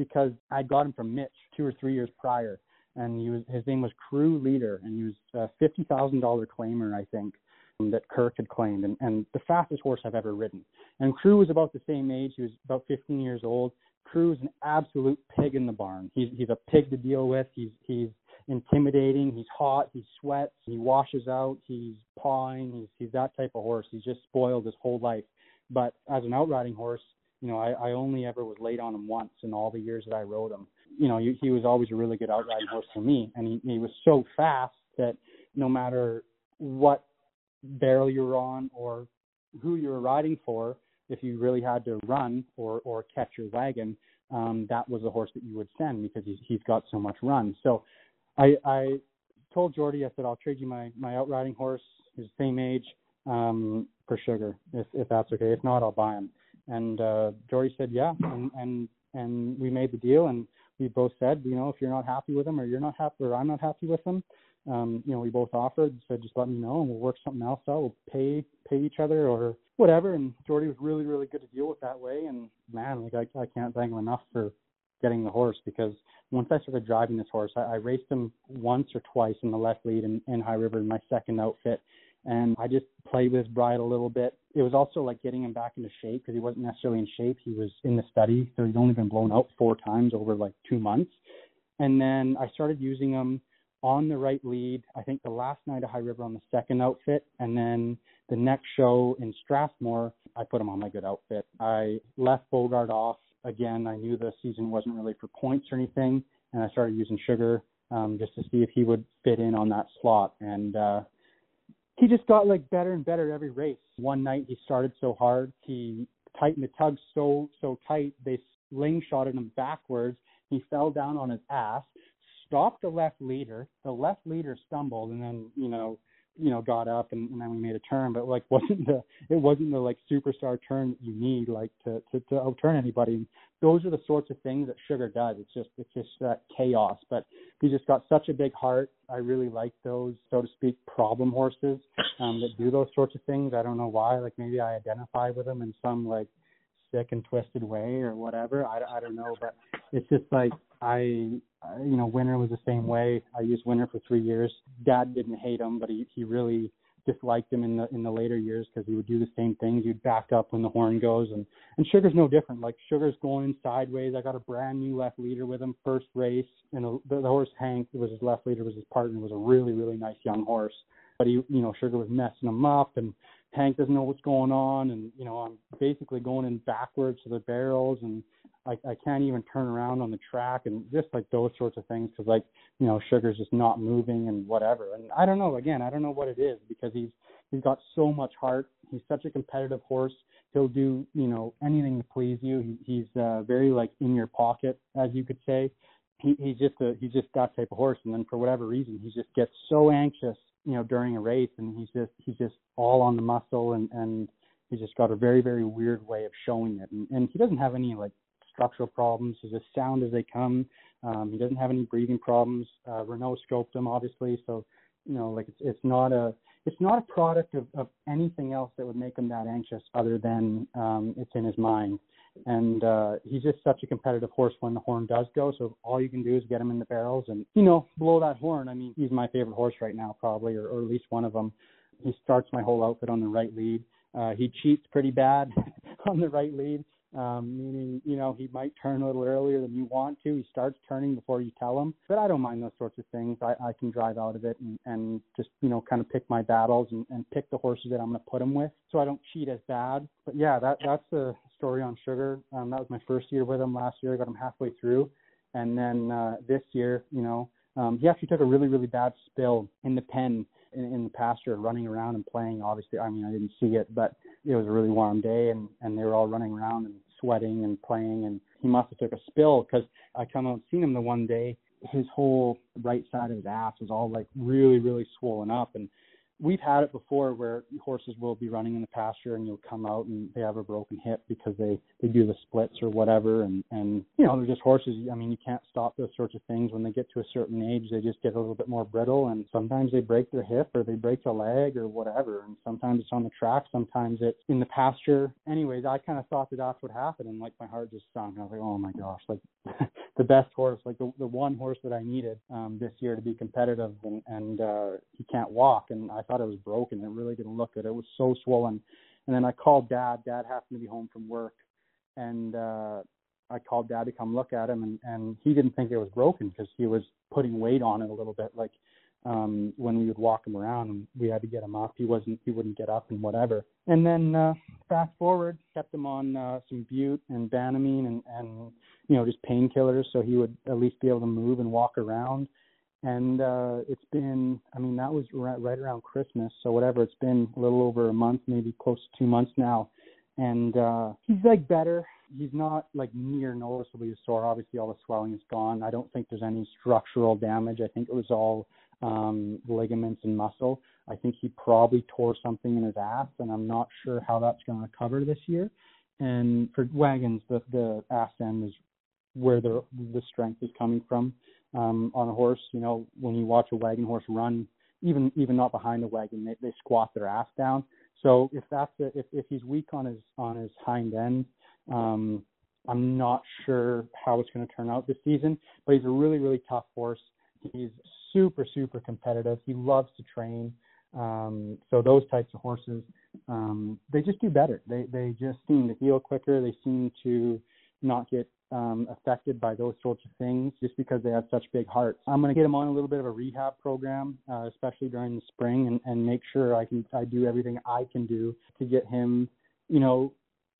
because I got him from Mitch two or three years prior, and he was his name was Crew Leader, and he was a fifty thousand dollar claimer, I think, that Kirk had claimed, and, and the fastest horse I've ever ridden. And Crew was about the same age; he was about 15 years old. Crew is an absolute pig in the barn. He's he's a pig to deal with. He's he's intimidating. He's hot. He sweats. He washes out. He's pawing. He's he's that type of horse. He's just spoiled his whole life. But as an outriding horse, you know, I, I only ever was late on him once in all the years that I rode him. You know, he, he was always a really good outriding horse for me, and he, he was so fast that no matter what barrel you were on or who you were riding for, if you really had to run or or catch your wagon, um, that was the horse that you would send because he's he's got so much run. So, I I told Geordie I said I'll trade you my my outriding horse, the same age, um, for sugar if if that's okay. If not, I'll buy him. And uh, Geordie said, yeah, and and and we made the deal, and we both said, you know, if you're not happy with him, or you're not happy, or I'm not happy with him, um, you know, we both offered, said just let me know, and we'll work something else out. We'll pay pay each other or whatever. And Geordie was really really good to deal with that way. And man, like I I can't thank him enough for getting the horse because once I started driving this horse, I, I raced him once or twice in the left lead in, in High River in my second outfit, and I just played with bride a little bit. It was also like getting him back into shape because he wasn't necessarily in shape. He was in the study, so he'd only been blown out four times over like two months. And then I started using him on the right lead. I think the last night of High River on the second outfit, and then the next show in Strathmore, I put him on my good outfit. I left Bogart off again. I knew the season wasn't really for points or anything, and I started using Sugar um, just to see if he would fit in on that slot. And uh, he just got like better and better every race. One night he started so hard, he tightened the tug so so tight they slingshotted him backwards. He fell down on his ass, stopped the left leader. The left leader stumbled, and then you know you know, got up and, and then we made a turn, but like wasn't the it wasn't the like superstar turn that you need like to to, to overturn anybody. and Those are the sorts of things that Sugar does. It's just it's just that chaos. But he just got such a big heart. I really like those, so to speak, problem horses um, that do those sorts of things. I don't know why. Like maybe I identify with them in some like sick and twisted way or whatever. I, I don't know, but it's just like I, Uh, you know, Winner was the same way. I used Winner for three years. Dad didn't hate him, but he he really disliked him in the in the later years because he would do the same things. You'd back up when the horn goes, and and Sugar's no different. Like Sugar's going sideways. I got a brand new left leader with him first race, and the, the horse Hank was his left leader, was his partner, was a really really nice young horse. But he, you know, Sugar was messing him up, and Hank doesn't know what's going on, and you know I'm basically going in backwards to the barrels, and I, I can't even turn around on the track, and just like those sorts of things, because like you know Sugar's just not moving and whatever, and I don't know. Again, I don't know what it is because he's he's got so much heart. He's such a competitive horse. He'll do you know anything to please you. He, he's uh, very like in your pocket, as you could say. He, he's just a he's just that type of horse, and then for whatever reason, he just gets so anxious you know during a race and he's just he's just all on the muscle and and he's just got a very very weird way of showing it. And, and he doesn't have any like structural problems. He's as sound as they come. Um he doesn't have any breathing problems. Uh Renaud scoped him obviously so you know like it's it's not a it's not a product of, of anything else that would make him that anxious other than um it's in his mind and uh he's just such a competitive horse when the horn does go. So all you can do is get him in the barrels and you know blow that horn. I mean he's my favorite horse right now probably or, or at least one of them. He starts my whole outfit on the right lead. Uh he cheats pretty bad on the right lead um, meaning, you know, he might turn a little earlier than you want to. He starts turning before you tell him. But I don't mind those sorts of things. I, I can drive out of it and, and just, you know, kind of pick my battles and, and pick the horses that I'm going to put him with so I don't cheat as bad. But yeah, that that's the story on Sugar. Um, that was my first year with him last year. I got him halfway through. And then uh, this year, you know, um, he actually took a really, really bad spill in the pen in, in the pasture, running around and playing. Obviously, I mean, I didn't see it, but it was a really warm day, and and they were all running around and sweating and playing. And he must have took a spill because I come out and seen him the one day. His whole right side of his ass was all like really, really swollen up, and we've had it before where horses will be running in the pasture and you'll come out and they have a broken hip because they they do the splits or whatever. And and you know they're just horses. I mean you can't stop those sorts of things. When they get to a certain age they just get a little bit more brittle and sometimes they break their hip or they break a leg or whatever. And sometimes it's on the track. Sometimes it's in the pasture. Anyways i kind of thought that that's what happened. And like my heart just sunk. I was like oh my gosh like the best horse like the the one horse that i needed um this year to be competitive and and uh he can't walk. And i thought it was broken. It really didn't look good. It was so swollen. And then I called dad. Dad happened to be home from work, and uh, I called dad to come look at him, and and he didn't think it was broken because he was putting weight on it a little bit. Like um when we would walk him around and we had to get him up he wasn't he wouldn't get up and whatever and then uh fast forward kept him on uh some bute and banamine and and you know just painkillers so he would at least be able to move and walk around and uh it's been i mean that was right, right around christmas. So whatever it's been a little over a month maybe close to two months now. And uh he's like better. He's not like near noticeably sore. Obviously all the swelling is gone. I don't think there's any structural damage. I think it was all um ligaments and muscle. I think he probably tore something in his ass and i'm not sure how that's going to recover this year. And for wagons the the ass end is where the the strength is coming from um, on a horse. You know, when you watch a wagon horse run, even even not behind the wagon, they, they squat their ass down. So if that's a, if if he's weak on his on his hind end, um, I'm not sure how it's going to turn out this season. But he's a really really tough horse. He's super super competitive. He loves to train. Um, so those types of horses, um, they just do better. They they just seem to heal quicker. They seem to not get um, affected by those sorts of things just because they have such big hearts. I'm going to get him on a little bit of a rehab program, uh, especially during the spring, and, and make sure I can I do everything I can do to get him, you know,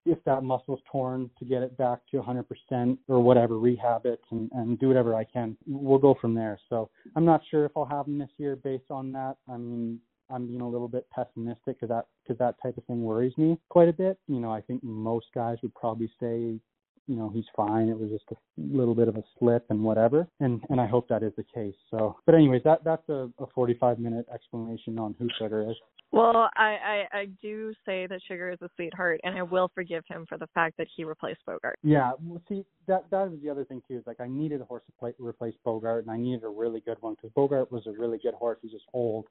if that muscle's torn, to get it back to 100% or whatever, rehab it and, and do whatever I can. We'll go from there. So I'm not sure if I'll have him this year based on that. I mean, I'm being a little bit pessimistic because that because that type of thing worries me quite a bit. You know, I think most guys would probably say you know he's fine. It was just a little bit of a slip and whatever, and and I hope that is the case. So, but anyways, that that's a, a 45 minute explanation on who Sugar is. Well, I, I I do say that Sugar is a sweetheart, and I will forgive him for the fact that he replaced Bogart. Yeah, well, see that that was the other thing too. Is like I needed a horse to play, replace Bogart, and I needed a really good one because Bogart was a really good horse. He's just old,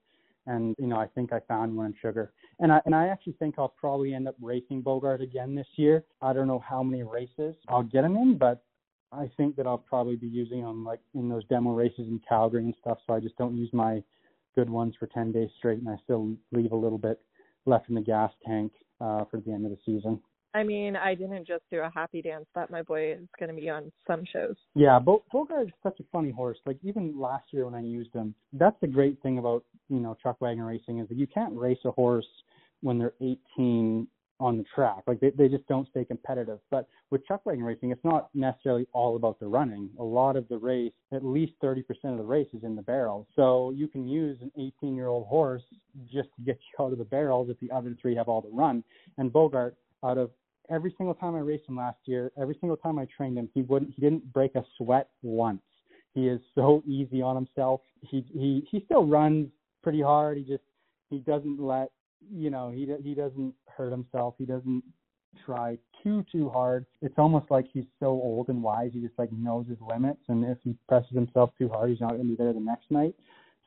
and you know I think I found one in Sugar, and I and I actually think I'll probably end up racing Bogart again this year. I don't know how many races I'll get him in, but I think that I'll probably be using him like in those demo races in Calgary and stuff. So I just don't use my good ones for 10 days straight, and I still leave a little bit left in the gas tank uh, for the end of the season. I mean, I didn't just do a happy dance. That my boy is going to be on some shows. Yeah, Bo- Bogart is such a funny horse. Like even last year when I used him, that's the great thing about you know chuck wagon racing is that you can't race a horse when they're 18 on the track. Like they they just don't stay competitive. But with chuck wagon racing, it's not necessarily all about the running. A lot of the race, at least 30% of the race is in the barrel. So you can use an 18 year old horse just to get you out of the barrels if the other three have all the run. And Bogart, out of every single time I raced him last year, every single time I trained him, he wouldn't he didn't break a sweat once. He is so easy on himself. He he he still runs pretty hard. He just he doesn't let you know he he doesn't hurt himself. He doesn't try too too hard. It's almost like he's so old and wise. He just like knows his limits, and if he presses himself too hard, he's not going to be there the next night.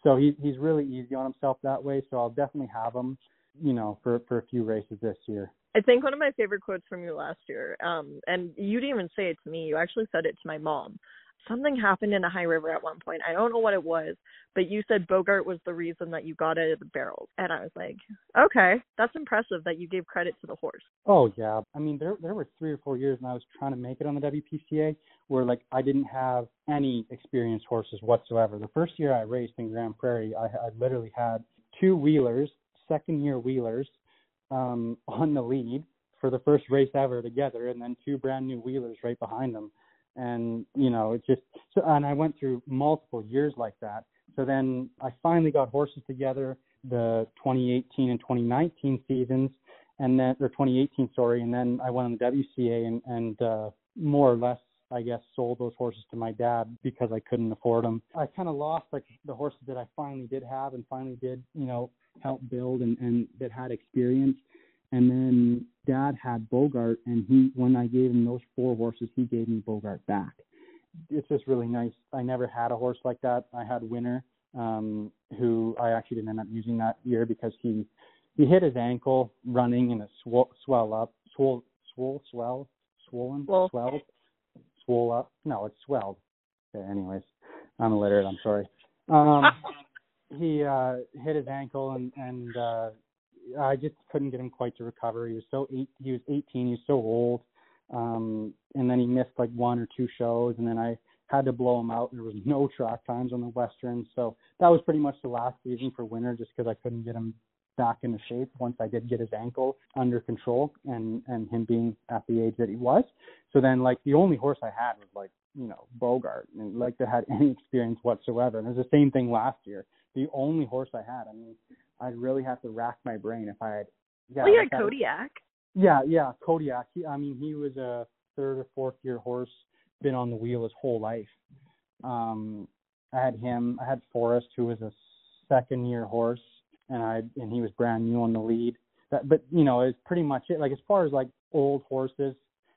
So he he's really easy on himself that way. So I'll definitely have him, you know, for for a few races this year. I think one of my favorite quotes from you last year, um, and you didn't even say it to me. You actually said it to my mom something happened in the high river at one point. I don't know what it was, but you said Bogart was the reason that you got out of the barrels. And I was like, okay, that's impressive that you gave credit to the horse. Oh yeah. I mean there there were three or four years when I was trying to make it on the WPCA where like I didn't have any experienced horses whatsoever. The first year I raced in Grande Prairie, I, I literally had two wheelers, second year wheelers, um, on the lead for the first race ever together, and then two brand new wheelers right behind them and you know it just so and I went through multiple years like that. So then I finally got horses together the 2018 and 2019 seasons, and then or 2018 sorry, and then I went on the WCA and and uh, more or less I guess sold those horses to my dad because I couldn't afford them. I kind of lost like the horses that I finally did have and finally did you know help build and and that had experience and then dad had Bogart, and he when I gave him those four horses, he gave me Bogart back. It's just really nice. I never had a horse like that. I had Winner, um, who I actually didn't end up using that year because he he hit his ankle running and it swell, swell up, swell, swell, swell, swollen, well, swelled, swell up. No, it swelled. Okay, anyways, I'm illiterate. I'm sorry. Um, he uh hit his ankle and and uh I just couldn't get him quite to recover. He was so eight, he was 18. He was so old, um, and then he missed like one or two shows, and then I had to blow him out. There was no track times on the Western, so that was pretty much the last season for Winter, just because I couldn't get him back into shape once I did get his ankle under control and and him being at the age that he was. So then like the only horse I had was like you know Bogart and like that had any experience whatsoever. And it was the same thing last year. The only horse I had. I mean, I'd really have to rack my brain if I had. Yeah, well, you had Kodiak. Yeah, yeah, Kodiak. He, I mean, he was a third or fourth year horse, been on the wheel his whole life. Um, I had him. I had Forrest, who was a second year horse, and I and he was brand new on the lead. That, but you know, it's pretty much it. Like as far as like old horses,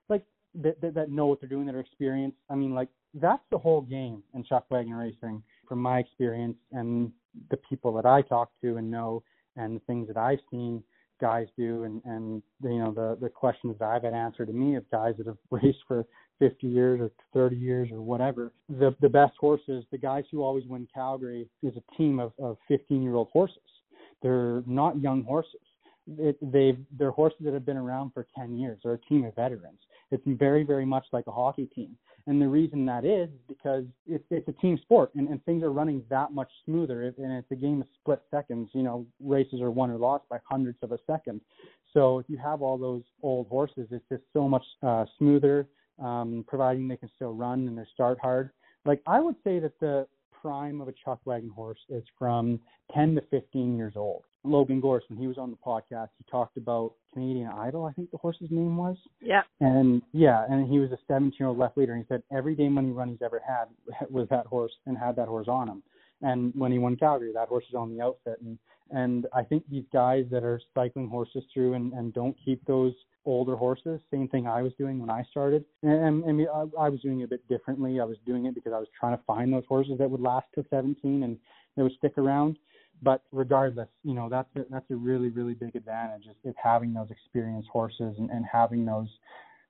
like that, that that know what they're doing, that are experienced. I mean, like that's the whole game in chuck wagon racing, from my experience and the people that I talk to and know and the things that I've seen guys do and and you know the the questions that I've had answered to me of guys that have raced for 50 years or 30 years or whatever. The the best horses the guys who always win Calgary is a team of of 15 year old horses. They're not young horses. It, they've they're horses that have been around for 10 years. They're a team of veterans. It's very very much like a hockey team and the reason that is because it's it's a team sport and, and things are running that much smoother and it's a game of split seconds. You know, races are won or lost by hundredths of a second. So if you have all those old horses, it's just so much uh, smoother, um, providing they can still run and they start hard. Like I would say that the prime of a chuck wagon horse is from 10 to 15 years old. Logan Gorst when he was on the podcast. He talked about Canadian Idol, I think the horse's name was. Yeah. And yeah, and he was a 17 year old left leader. And he said every day money run he's ever had was that horse and had that horse on him. And when he won Calgary, that horse was on the outfit. And and I think these guys that are cycling horses through and, and don't keep those older horses, same thing I was doing when I started. And, and I, I was doing it a bit differently. I was doing it because I was trying to find those horses that would last to 17 and that would stick around. But regardless, you know that's a, that's a really really big advantage is, is having those experienced horses and, and having those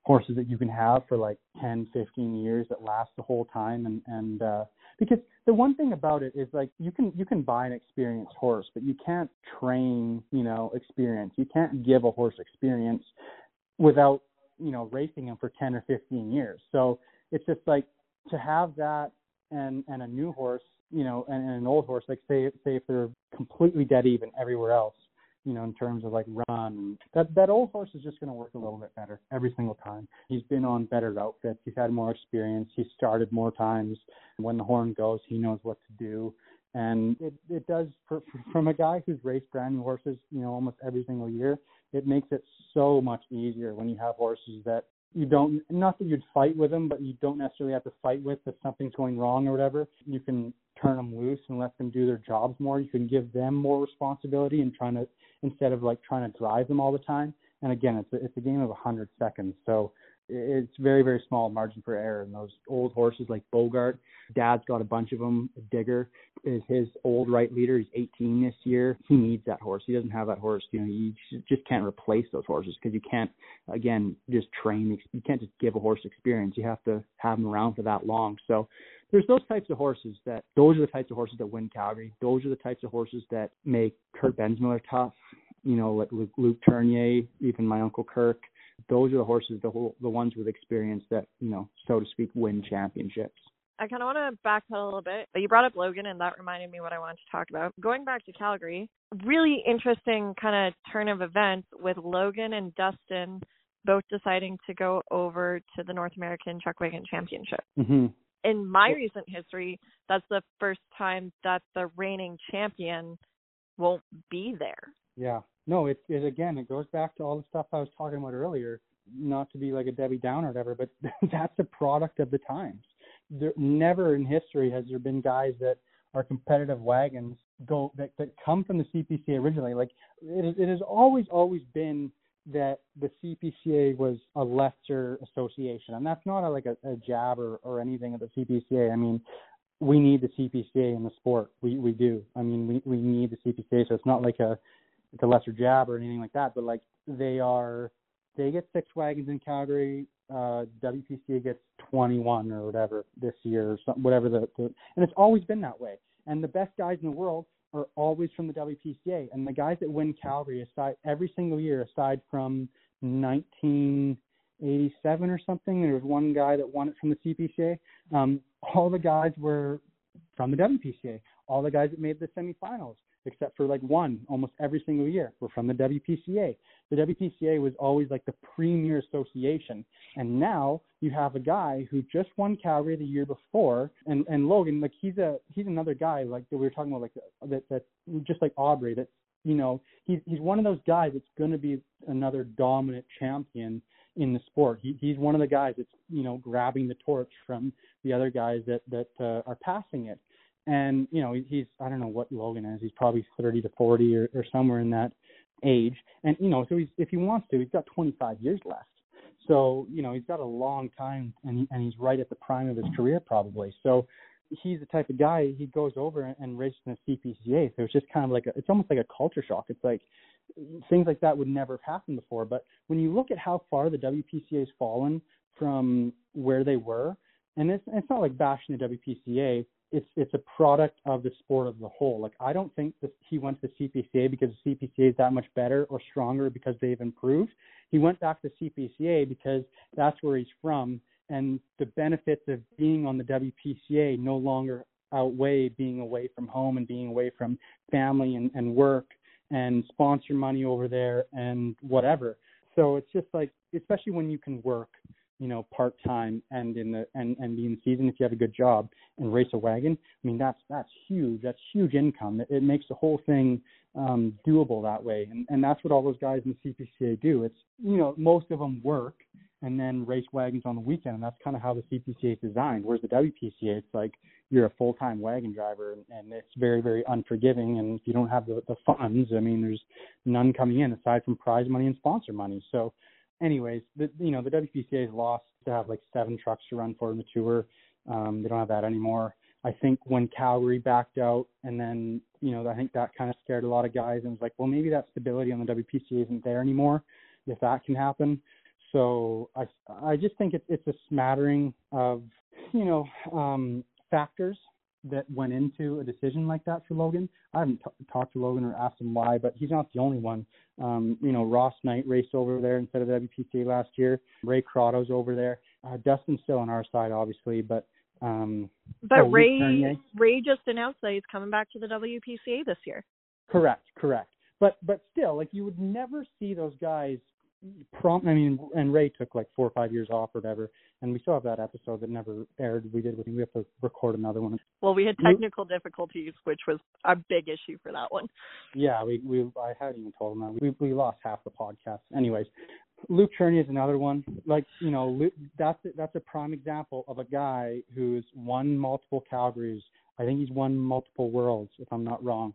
horses that you can have for like 10, 15 years that last the whole time. And and uh because the one thing about it is like you can you can buy an experienced horse but you can't train you know experience. You can't give a horse experience without you know racing him for 10 or 15 years. So it's just like to have that and and a new horse you know and, and an old horse like say say if they're completely dead even everywhere else you know, in terms of like run. That that old horse is just going to work a little bit better every single time. He's been on better outfits. He's had more experience. He's started more times. When the horn goes, he knows what to do. And it it does for, from a guy who's raced brand new horses, you know, almost every single year. It makes it so much easier when you have horses that you don't not that you'd fight with them, but you don't necessarily have to fight with if something's going wrong or whatever. You can turn them loose and let them do their jobs more. You can give them more responsibility and trying to instead of like trying to drive them all the time. And again, it's a, it's a game of a 100 seconds, so it's very very small margin for error. And those old horses like Bogart, Dad's got a bunch of them. Digger is his old right leader. He's 18 this year. He needs that horse. He doesn't have that horse. You know, you just can't replace those horses because you can't again just train. You can't just give a horse experience. You have to have them around for that long. So there's those types of horses that those are the types of horses that win Calgary. Those are the types of horses that make Kurt Bensmiller tough. You know, like Luke, Luke Tournier, even my uncle Kirk. Those are the horses, the whole, the ones with experience that you know, so to speak, win championships. I kind of want to backpedal a little bit. But you brought up Logan, and that reminded me what I wanted to talk about. Going back to Calgary, really interesting kind of turn of events with Logan and Dustin both deciding to go over to the North American Chuck Wagon Championship. Mm-hmm in my recent history, that's the first time that the reigning champion won't be there. Yeah. No, it again, it goes back to all the stuff I was talking about earlier. Not to be like a Debbie Downer or whatever, but that's a product of the times. There never in history has there been guys that are competitive wagons go that, that come from the CPC originally. Like it, it has always always been that the CPCA was a lesser association, and that's not a, like a, a jab or, or anything of the CPCA. I mean, we need the CPCA in the sport. We we do. I mean, we we need the CPCA. So it's not like a it's a lesser jab or anything like that. But like they are, they get six wagons in Calgary. Uh, WPCA gets 21 or whatever this year, or something, whatever the, the and it's always been that way. And the best guys in the world are always from the WPCA. And the guys that win Calgary aside every single year, aside from 1987 or something, there was one guy that won it from the CPCA. Um, all the guys were from the WPCA. All the guys that made the semifinals except for like one almost every single year were from the WPCA. The WPCA was always like the premier association. And now you have a guy who just won Calgary the year before and and Logan like he's a he's another guy like that we were talking about like that that just like Obrey that you know he's he's one of those guys that's to be another dominant champion in the sport. He, he's one of the guys that's you know grabbing the torch from the other guys that that uh, are passing it and you know he's I don't know what Logan is. He's probably 30 to 40 or, or somewhere in that age. And you know, so he's if he wants to, he's got 25 years left. So you know, he's got a long time, and and he's right at the prime of his career probably. So he's the type of guy he goes over and races in the CPCA. So it's just kind of like a, it's almost like a culture shock. It's like things like that would never have happened before. But when you look at how far the WPCA has fallen from where they were, and it's it's not like bashing the WPCA it's it's a product of the sport as a whole. Like I don't think that he went to the CPCA because the CPCA is that much better or stronger because they've improved. He went back to CPCA because that's where he's from, and the benefits of being on the WPCA no longer outweigh being away from home and being away from family and, and work and sponsor money over there and whatever. So it's just like, especially when you can work you know, part time and in the and and be in season if you have a good job and race a wagon. I mean, that's that's huge. That's huge income. It, it makes the whole thing um, doable that way. And, and that's what all those guys in the CPCA do. It's, you know, most of them work and then race wagons on the weekend. And that's kind of how the CPCA is designed. Whereas the WPCA, it's like you're a full time wagon driver and, and it's very, very unforgiving. And if you don't have the, the funds, I mean, there's none coming in aside from prize money and sponsor money. So, anyways, the, you know, the WPCA has lost to have like seven trucks to run for in the tour. Um, they don't have that anymore. I think when Calgary backed out, and then you know I think that kind of scared a lot of guys, and was like, well, maybe that stability on the WPCA isn't there anymore. If that can happen, so I I just think it's it's a smattering of you know um, factors that went into a decision like that for Logan. I haven't t- talked to Logan or asked him why, but he's not the only one. Um, you know, Ross Knight raced over there instead of the WPCA last year. Ray Croteau's over there. Uh, Dustin's still on our side, obviously, but um, but oh, Ray Ray just announced that he's coming back to the WPCA this year. Correct, correct. But but still, like you would never see those guys prompt. I mean, and Ray took like four or five years off or whatever, and we still have that episode that never aired. We did. We have to record another one. Well, we had technical difficulties, which was a big issue for that one. Yeah, we we I hadn't even told him that we we lost half the podcast. Anyways, Luke Tournier is another one. Like you know, Luke, that's that's a prime example of a guy who's won multiple Calgarys. I think he's won multiple worlds, if I'm not wrong.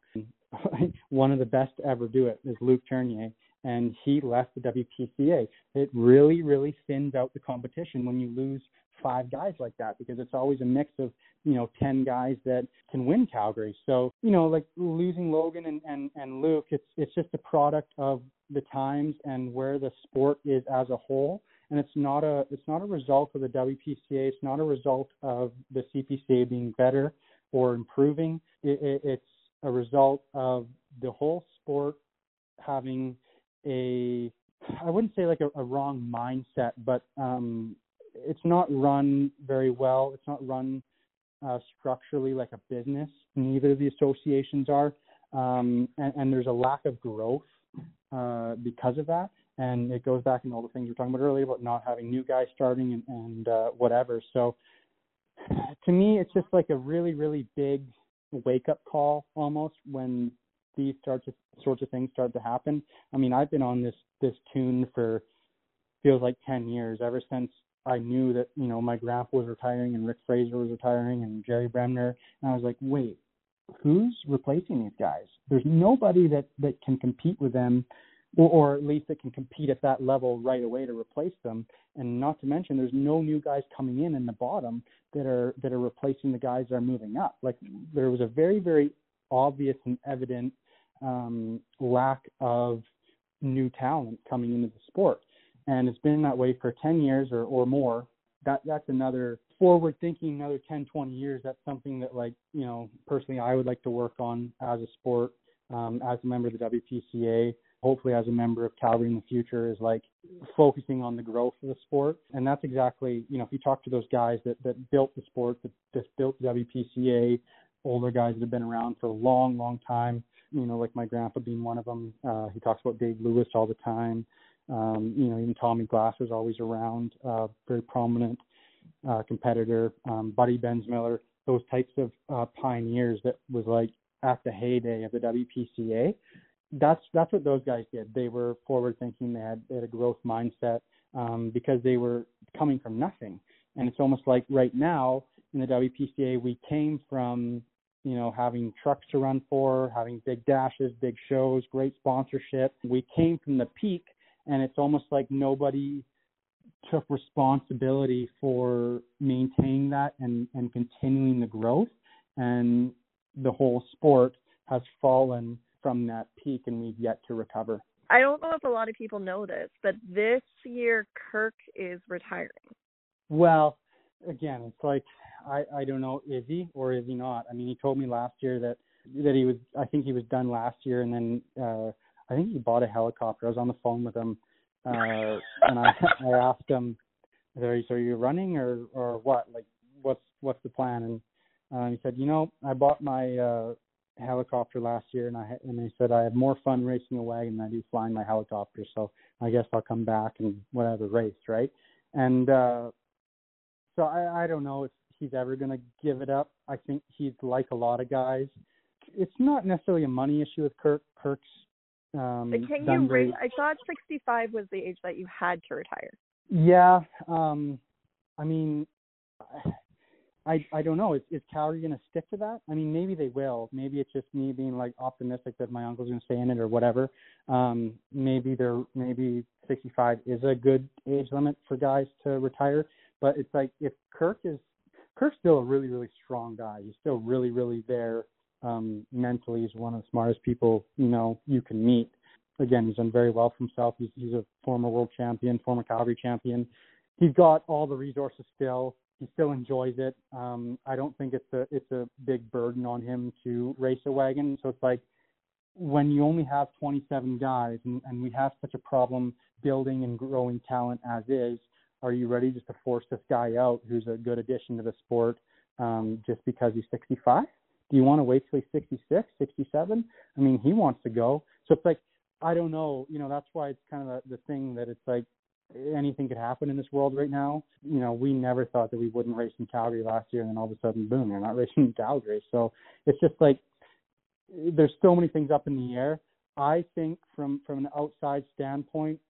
one of the best to ever do it is Luke Tournier, and he left the WPCA. It really, really thins out the competition when you lose five guys like that because it's always a mix of you know ten guys that can win Calgary. So you know, like losing Logan and and and Luke, it's it's just a product of the times and where the sport is as a whole. And it's not a it's not a result of the WPCA. It's not a result of the CPCA being better or improving. It, it, it's a result of the whole sport having a I wouldn't say like a, a wrong mindset, but um, it's not run very well. It's not run uh, structurally like a business. Neither of the associations are, um, and, and there's a lack of growth uh, because of that. And it goes back in all the things we were talking about earlier about not having new guys starting and, and uh, whatever. So to me, it's just like a really, really big wake up call almost when these sorts of sorts of things start to happen. I mean, I've been on this this tune for feels like 10 years ever since I knew that you know my grandpa was retiring and Rick Fraser was retiring and Jerry Bremner, and I was like, wait, who's replacing these guys? There's nobody that that can compete with them, or, or at least that can compete at that level right away to replace them. And not to mention, there's no new guys coming in in the bottom that are that are replacing the guys that are moving up. Like there was a very very obvious and evident um, lack of new talent coming into the sport, and it's been that way for 10 years or or more. That that's another forward thinking another 10, 20 years, that's something that like, you know, personally I would like to work on as a sport, um, as a member of the WPCA, hopefully as a member of Calgary in the future is like focusing on the growth of the sport. And that's exactly, you know, if you talk to those guys that, that built the sport, that, that built the WPCA, older guys that have been around for a long, long time, you know, like my grandpa being one of them. Uh, he talks about Dave Lewis all the time. Um, you know, even Tommy Glass was always around, uh, very prominent uh, competitor, um, Buddy Bensmiller, those types of uh, pioneers that was like at the heyday of the WPCA. That's that's what those guys did. They were forward thinking. They had they had a growth mindset um, because they were coming from nothing. And it's almost like right now in the WPCA, we came from you know having trucks to run for, having big dashes, big shows, great sponsorship. We came from the peak, and it's almost like nobody took responsibility for maintaining that and, and continuing the growth. And the whole sport has fallen from that peak and we've yet to recover. I don't know if a lot of people know this, but this year Kirk is retiring. Well, again, it's like I I don't know is he or is he not? I mean, he told me last year that that he was I think he was done last year and then uh I think he bought a helicopter. I was on the phone with him uh, and I I asked him, "Are you, are you running or or what? Like, what's what's the plan?" And uh, he said, "You know, I bought my uh, helicopter last year, and I and he said I have more fun racing a wagon than I do flying my helicopter. So I guess I'll come back and whatever race, right?" And uh, so I I don't know if he's ever going to give it up. I think he's like a lot of guys it's not necessarily a money issue with Kirk. Kirk's um, But can you very- I thought 65 was the age that you had to retire. Yeah, um, I mean, I I don't know. Is is Calgary going to stick to that? I mean, maybe they will. Maybe it's just me being like optimistic that my uncle's going to stay in it or whatever. Um, maybe they're maybe 65 is a good age limit for guys to retire. But it's like if Kirk is Kirk's still a really really strong guy. He's still really really there um, mentally. He's one of the smartest people you know you can meet again, he's done very well for himself. He's he's a former world champion, former Calgary champion. He's got all the resources still. He still enjoys it. Um, I don't think it's a it's a big burden on him to race a wagon. So it's like when you only have 27 guys and, and we have such a problem building and growing talent as is, are you ready just to force this guy out who's a good addition to the sport um, just because he's 65? Do you want to wait till he's 66, 67? I mean, he wants to go. So it's like I don't know. You know, that's why it's kind of the, the thing that it's like anything could happen in this world right now. You know, we never thought that we wouldn't race in Calgary last year, and then all of a sudden, boom, we're not racing in Calgary. So it's just like there's so many things up in the air. I think from from an outside standpoint,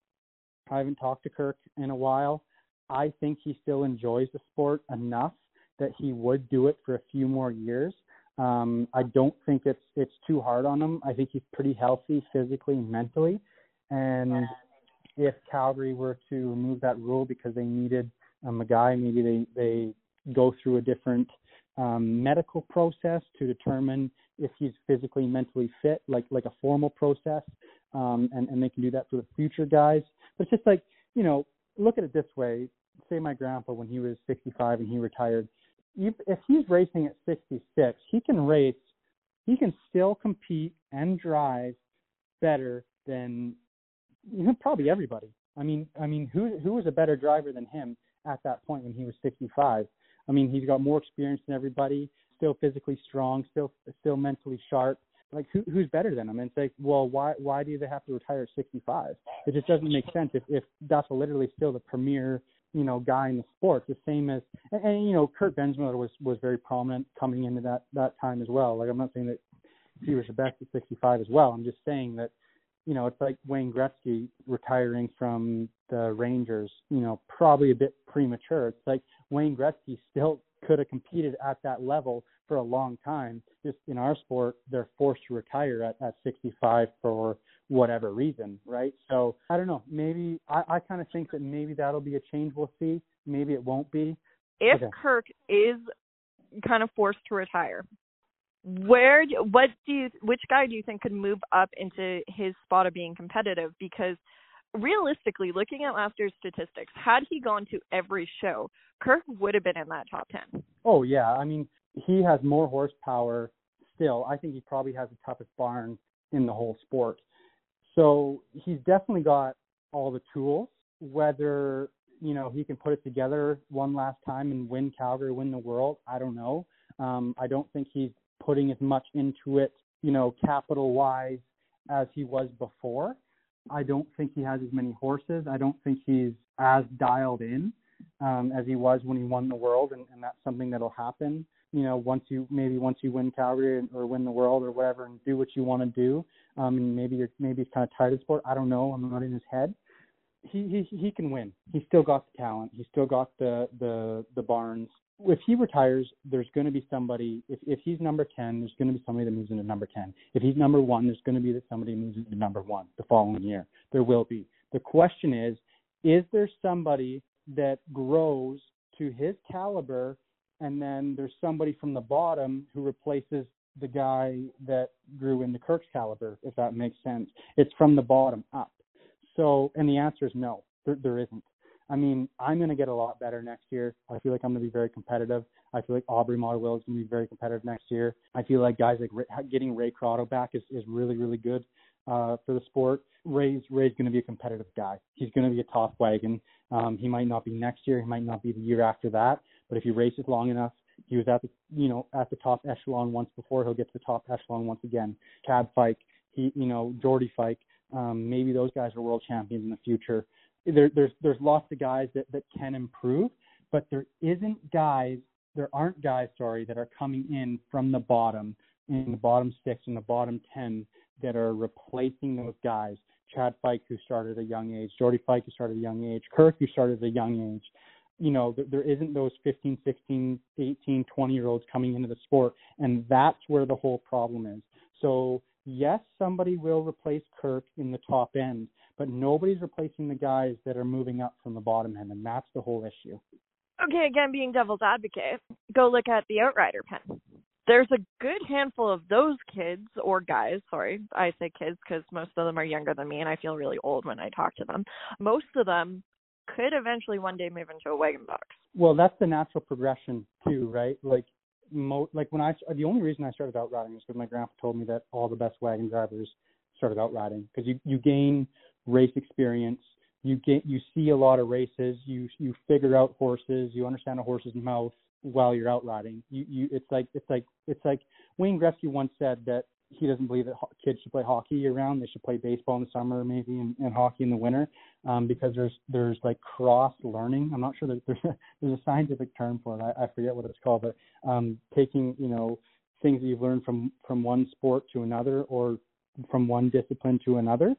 I haven't talked to Kirk in a while. I think he still enjoys the sport enough that he would do it for a few more years. Um, I don't think it's it's too hard on him. I think he's pretty healthy physically and mentally. And if Calgary were to remove that rule because they needed um, a guy, maybe they they go through a different um, medical process to determine if he's physically mentally fit, like like a formal process, um, and and they can do that for the future guys. But it's just like you know, look at it this way. Say my grandpa when he was 65 and he retired, if, he's racing at 66, he can race, he can still compete and drive better than you know, probably everybody. I mean, I mean, who who was a better driver than him at that point when he was 65? I mean, he's got more experience than everybody, still physically strong, still still mentally sharp. Like who who's better than him? And like, well, why why do they have to retire at 65? It just doesn't make sense if if that's literally still the premier you know guy in the sport, the same as and, and you know Kurt Bensmiller was was very prominent coming into that that time as well. Like I'm not saying that he was the best at 65 as well. I'm just saying that you know it's like Wayne Gretzky retiring from the Rangers. You know probably a bit premature. It's like Wayne Gretzky still could have competed at that level for a long time. Just in our sport, they're forced to retire at, at 65 for whatever reason, right? So I don't know. Maybe I, I kind of think that maybe that'll be a change we'll see. Maybe it won't be. If Okay. Kirk is kind of forced to retire, where what do you which guy do you think could move up into his spot of being competitive? Because realistically, looking at last year's statistics, had he gone to every show, Kirk would have been in that top ten. Oh yeah, I mean he has more horsepower still. I think he probably has the toughest barn in the whole sport. So he's definitely got all the tools. Whether you know he can put it together one last time and win Calgary, win the world, I don't know. Um, I don't think he's putting as much into it, you know, capital wise as he was before. I don't think he has as many horses. I don't think he's as dialed in um, as he was when he won the world, and, and that's something that'll happen. You know, once you maybe once you win Calgary or win the world or whatever, and do what you want to do, um, and maybe you're maybe he's kind of tired of sport. I don't know. I'm not in his head. He he he can win. He's still got the talent. He's still got the the the barns. If he retires, there's going to be somebody. If if he's number ten, there's going to be somebody that moves into number ten. If he's number one, there's going to be that somebody moves into number one the following year. There will be. The question is, is there somebody that grows to his caliber, and then there's somebody from the bottom who replaces the guy that grew into Kirk's caliber, if that makes sense. It's from the bottom up. So, and the answer is no, there, there isn't. I mean, I'm going to get a lot better next year. I feel like I'm going to be very competitive. I feel like Obrey Motowylo is going to be very competitive next year. I feel like guys like getting Ray Croteau back is, is really, really good uh, for the sport. Ray's Ray's going to be a competitive guy. He's going to be a top wagon. Um, he might not be next year. He might not be the year after that. But if he races long enough, he was at the you know at the top echelon once before. He'll get to the top echelon once again. Chad Fike, he you know Jordy Fike. Um, maybe those guys are world champions in the future. There, there's there's lots of guys that that can improve, but there isn't guys. There aren't guys, sorry, that are coming in from the bottom in the bottom six and the bottom ten that are replacing those guys. Chad Fike, who started at a young age, Jordy Fike, who started at a young age, Kirk, who started at a young age. You know, there isn't those 15, 16, 18, 20 year olds coming into the sport. And that's where the whole problem is. So, yes, somebody will replace Kirk in the top end, but nobody's replacing the guys that are moving up from the bottom end. And that's the whole issue. Okay, again, being devil's advocate, go look at the Outrider pen there's a good handful of those kids or guys sorry i say kids because most of them are younger than me and i feel really old when i talk to them most of them could eventually one day move into a wagon box. Well that's the natural progression too right? Like mo- like when i the only reason i started out riding is because my grandpa told me that all the best wagon drivers started out riding. Because you you gain race experience. You get you see a lot of races. You you figure out horses. You understand a horse's mouth while you're out riding. You you it's like it's like it's like Wayne Gretzky once said that he doesn't believe that ho- kids should play hockey year round. They should play baseball in the summer, maybe, and, and hockey in the winter, um, because there's there's like cross learning. I'm not sure that there's a, there's a scientific term for it. I, I forget what it's called, but um, taking you know things that you've learned from from one sport to another or from one discipline to another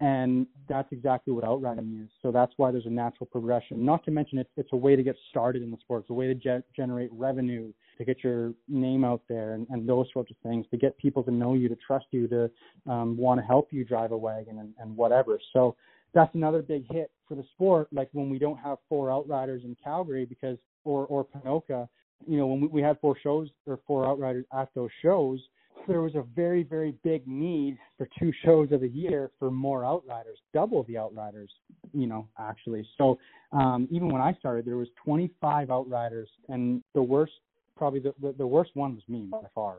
and that's exactly what outriding is. So that's why there's a natural progression. Not to mention, it's it's a way to get started in the sport. It's a way to ge- generate revenue, to get your name out there, and, and those sorts of things. To get people to know you, to trust you, to um, want to help you drive a wagon, and, and whatever. So that's another big hit for the sport. Like when we don't have four outriders in Calgary because or or Ponoka, you know, when we, we had four shows or four outriders at those shows there was a very, very big need for two shows of the year for more outriders, double the outriders, you know, actually. So um, even when I started, there was 25 outriders, and the worst, probably the, the, the worst one was me by far.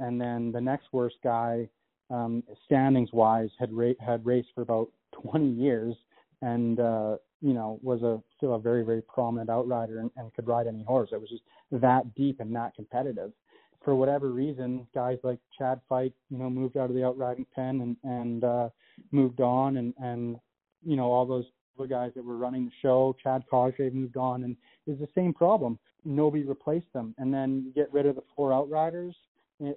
And then the next worst guy, um, standings wise, had ra- had raced for about 20 years, and uh, you know was a still a very, very prominent outrider and, and could ride any horse. It was just that deep and that competitive for whatever reason, guys like Chad Fike, you know, moved out of the outriding pen and and uh, moved on, and and you know all those other guys that were running the show, Chad Cosgrave moved on, and it's the same problem. Nobody replaced them, and then you get rid of the four outriders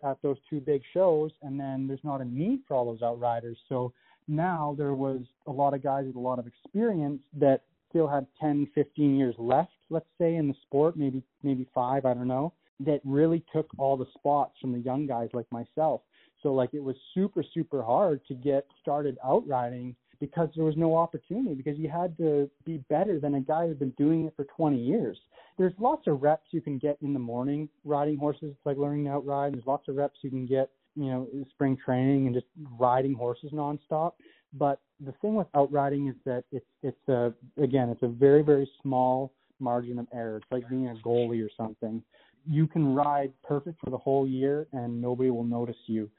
at those two big shows, and then there's not a need for all those outriders. So now there was a lot of guys with a lot of experience that still had 10, 15 years left, let's say, in the sport, maybe maybe five, I don't know that really took all the spots from the young guys like myself. So like it was super super hard to get started outriding because there was no opportunity because you had to be better than a guy who's been doing it for 20 years. There's lots of reps you can get in the morning riding horses. It's like learning to outride. There's lots of reps you can get, you know, spring training and just riding horses nonstop. But the thing with outriding is that it's it's a again it's a very very small margin of error. It's like being a goalie or something you can ride perfect for the whole year and nobody will notice you.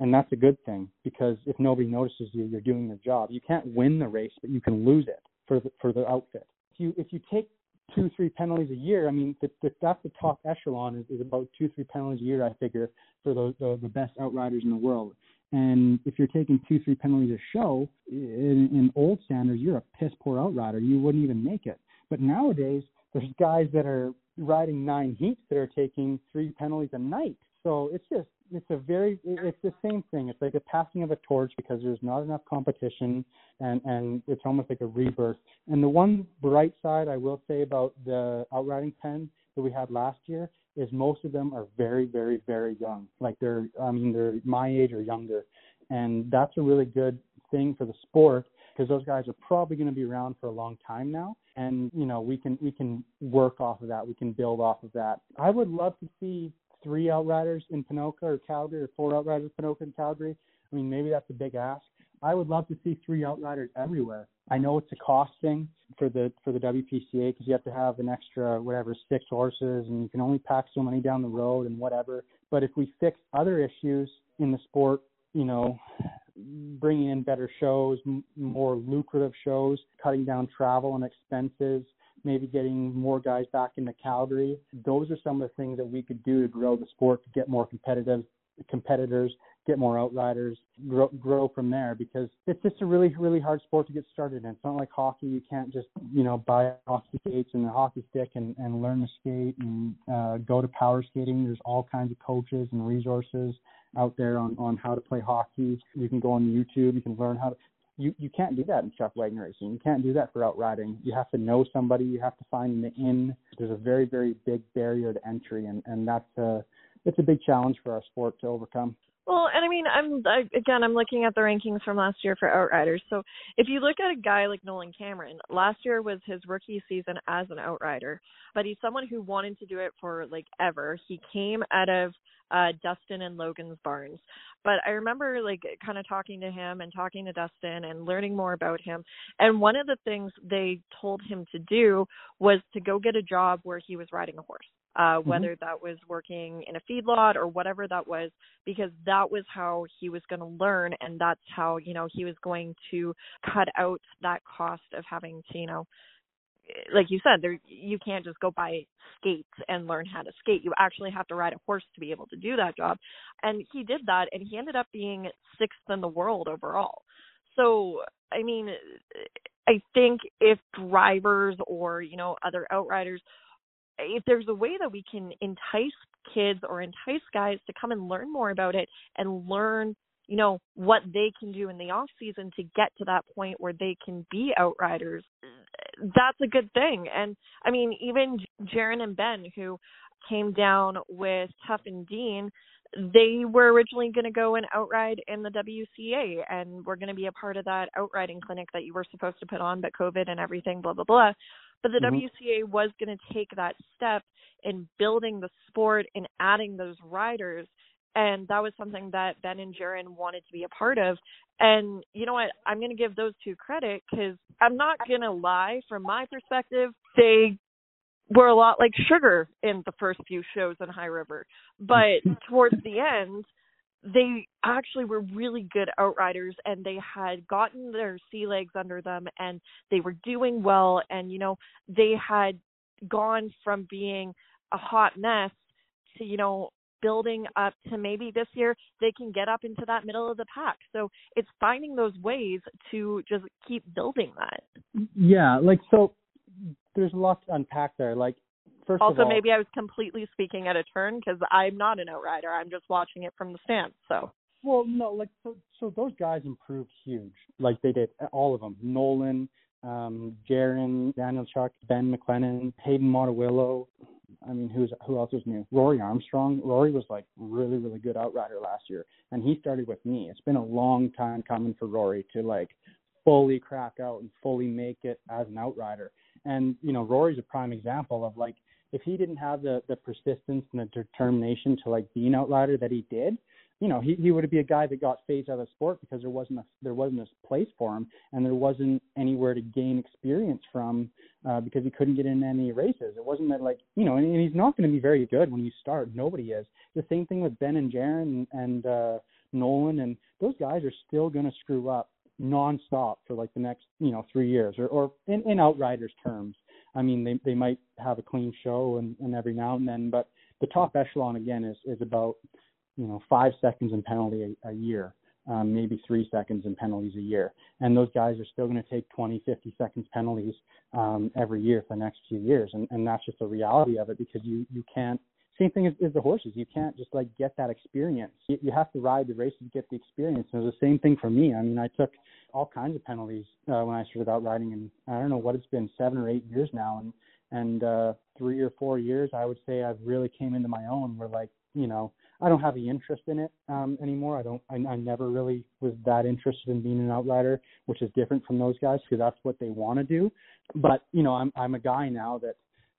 And that's a good thing because if nobody notices you, you're doing your job. You can't win the race, but you can lose it for the, for the outfit. If you if you take two three penalties a year, I mean the, the, that's the top echelon is, is about two three penalties a year. I figure for the, the the best outriders in the world. And if you're taking two three penalties a show in, in old standards, you're a piss poor outrider. You wouldn't even make it. But nowadays, there's guys that are riding nine heats that are taking three penalties a night. So it's just it's a very it's the same thing. It's like a passing of a torch because there's not enough competition and and it's almost like a rebirth. And the one bright side I will say about the outriding pen that we had last year is most of them are very very very young. Like they're I mean they're my age or younger. And that's a really good thing for the sport because those guys are probably going to be around for a long time now. And you know we can we can work off of that. We can build off of that. I would love to see three outriders in Ponoka or Calgary or four outriders in Ponoka and Calgary. I mean maybe that's a big ask. I would love to see three outriders everywhere. I know it's a cost thing for the for the WPCA because you have to have an extra whatever six horses and you can only pack so many down the road and whatever. But if we fix other issues in the sport you know bringing in better shows, m- more lucrative shows, cutting down travel and expenses, maybe getting more guys back into Calgary. Those are some of the things that we could do to grow the sport, to get more competitive competitors, get more outriders, grow, grow from there because it's just a really, really hard sport to get started in. It's not like hockey. You can't just, you know, buy hockey skates and a hockey stick and, and learn to skate and uh, go to power skating. There's all kinds of coaches and resources out there on on how to play hockey. You can go on YouTube. You can learn how to. You you can't do that in chuck wagon racing. You can't do that for outriding. You have to know somebody. You have to find the in. There's a very very big barrier to entry, and and that's a it's a big challenge for our sport to overcome. Well, and I mean, I'm I, again, I'm looking at the rankings from last year for outriders. So if you look at a guy like Nolan Cameron, last year was his rookie season as an outrider, but he's someone who wanted to do it for like ever. He came out of uh Dustin and Logan's barns. But I remember like kind of talking to him and talking to Dustin and learning more about him. And one of the things they told him to do was to go get a job where he was riding a horse uh, mm-hmm. whether that was working in a feedlot or whatever that was, because that was how he was going to learn, and that's how you know he was going to cut out that cost of having to you know like you said there you can't just go buy skates and learn how to skate. You actually have to ride a horse to be able to do that job. And he did that and he ended up being sixth in the world overall. So i mean i think if drivers or you know other outriders if there's a way that we can entice kids or entice guys to come and learn more about it and learn you know what they can do in the off season to get to that point where they can be outriders that's a good thing. And i mean even Jaron and Ben who came down with Tuff and Dean they were originally going to go and outride in the WCA and were going to be a part of that outriding clinic that you were supposed to put on but COVID and everything blah blah blah but the mm-hmm. WCA was going to take that step in building the sport and adding those riders. And that was something that Ben and Jaron wanted to be a part of. And you know what? I'm going to give those two credit because I'm not going to lie. From my perspective, they were a lot like sugar in the first few shows in High River. But towards the end, they actually were really good outriders and they had gotten their sea legs under them and they were doing well and you know they had gone from being a hot mess to you know building up to maybe this year they can get up into that middle of the pack. So it's finding those ways to just keep building that. Yeah like so there's a lot to unpack there. Like First also, all, maybe I was completely speaking at a turn because I'm not an outrider. I'm just watching it from the stands. So. Well, no, like so, so those guys improved huge. Like they did, all of them. Nolan, um, Jaron, Daniel Chuck, Ben McLennan, Hayden Motowylo. I mean, who's who else was new? Rory Armstrong. Rory was like really, really good outrider last year, and he started with me. It's been a long time coming for Rory to like fully crack out and fully make it as an outrider. And you know, Rory's a prime example of like if he didn't have the the persistence and the determination to like be an outrider that he did, you know, he he would be a guy that got phased out of sport because there wasn't a there wasn't a place for him and there wasn't anywhere to gain experience from uh, because he couldn't get in any races. It wasn't that like you know, and, and he's not going to be very good when you start. Nobody is. The same thing with Ben and Jaron and, and uh, Nolan and those guys are still going to screw up nonstop for like the next you know three years or or in, in outriders terms I mean, they they might have a clean show and, and every now and then, but the top echelon again is is about you know five seconds in penalty a, a year, um, maybe three seconds in penalties a year, and those guys are still going to take 20, 50 seconds penalties um, every year for the next few years, and and that's just the reality of it because you you can't same thing as, as the horses. You can't just like get that experience. You, you have to ride the races to get the experience. And it was the same thing for me. I mean, I took all kinds of penalties uh, when I started out riding, and I don't know what it's been seven or eight years now, and and uh, three or four years, I would say I've really came into my own. Where like you know, I don't have the interest in it um, anymore. I don't. I, I never really was that interested in being an outrider, which is different from those guys because that's what they want to do. But you know, I'm I'm a guy now that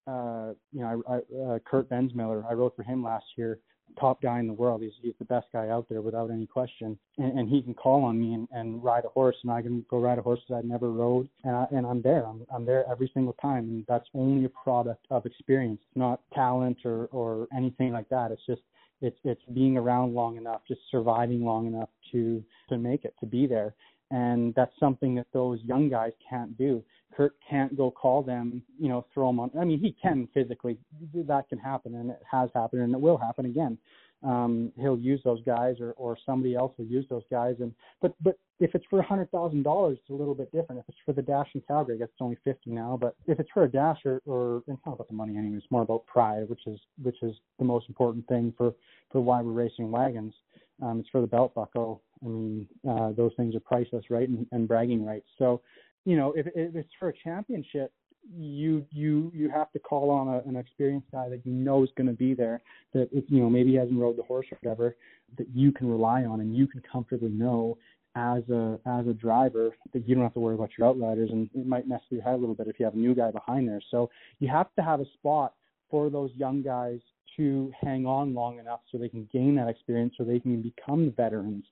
uh, you know, I, I, uh, Kurt Bensmiller, I wrote for him last year, top guy in the world. He's he's the best guy out there without any question. And, and he can call on me and, and ride a horse, and I can go ride a horse that I never rode, and I, and I'm there. I'm I'm there every single time, and that's only a product of experience, not talent or or anything like that. It's just it's it's being around long enough, just surviving long enough to to make it, to be there and that's something that those young guys can't do. Kurt can't go call them, you know, throw them on. I mean, he can physically. That can happen, and it has happened, and it will happen again. Um, he'll use those guys, or or somebody else will use those guys. And but but if it's for a hundred thousand dollars, it's a little bit different. If it's for the dash in Calgary, I guess it's only fifty now. But if it's for a dash, or, or it's not about the money anyway. It's more about pride, which is which is the most important thing for for why we're racing wagons Um, it's for the belt buckle. I mean, uh, those things are priceless, right? And, and bragging rights. So, you know, if, if it's for a championship, you you you have to call on a, an experienced guy that you know is going to be there. That if you know maybe he hasn't rode the horse or whatever, that you can rely on and you can comfortably know as a as a driver that you don't have to worry about your outriders and it might mess with your head a little bit if you have a new guy behind there. So you have to have a spot for those young guys to hang on long enough so they can gain that experience so they can become veterans.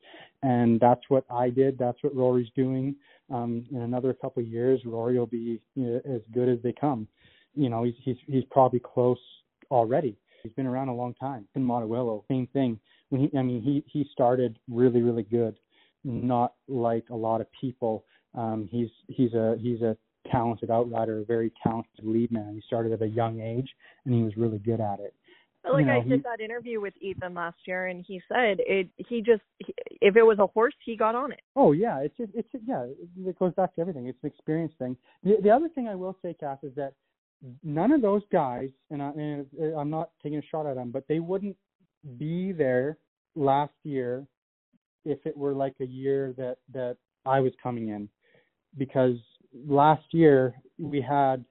And that's what I did. That's what Rory's doing. Um, in another couple of years, Rory will be you know, as good as they come. You know, he's he's he's probably close already. He's been around a long time. In Motowylo, same thing. When he, I mean, he he started really really good, not like a lot of people. Um, he's he's a he's a talented outrider, a very talented lead man. He started at a young age, and he was really good at it. Like you know, I did he, that interview with Ethan last year, and he said it. He just if it was a horse, he got on it. Oh yeah, it's just, it's yeah. It goes back to everything. It's an experience thing. The the other thing I will say, Cass, is that none of those guys, and, I, and uh, I'm not taking a shot at them, but they wouldn't be there last year if it were like a year that that I was coming in, because last year we had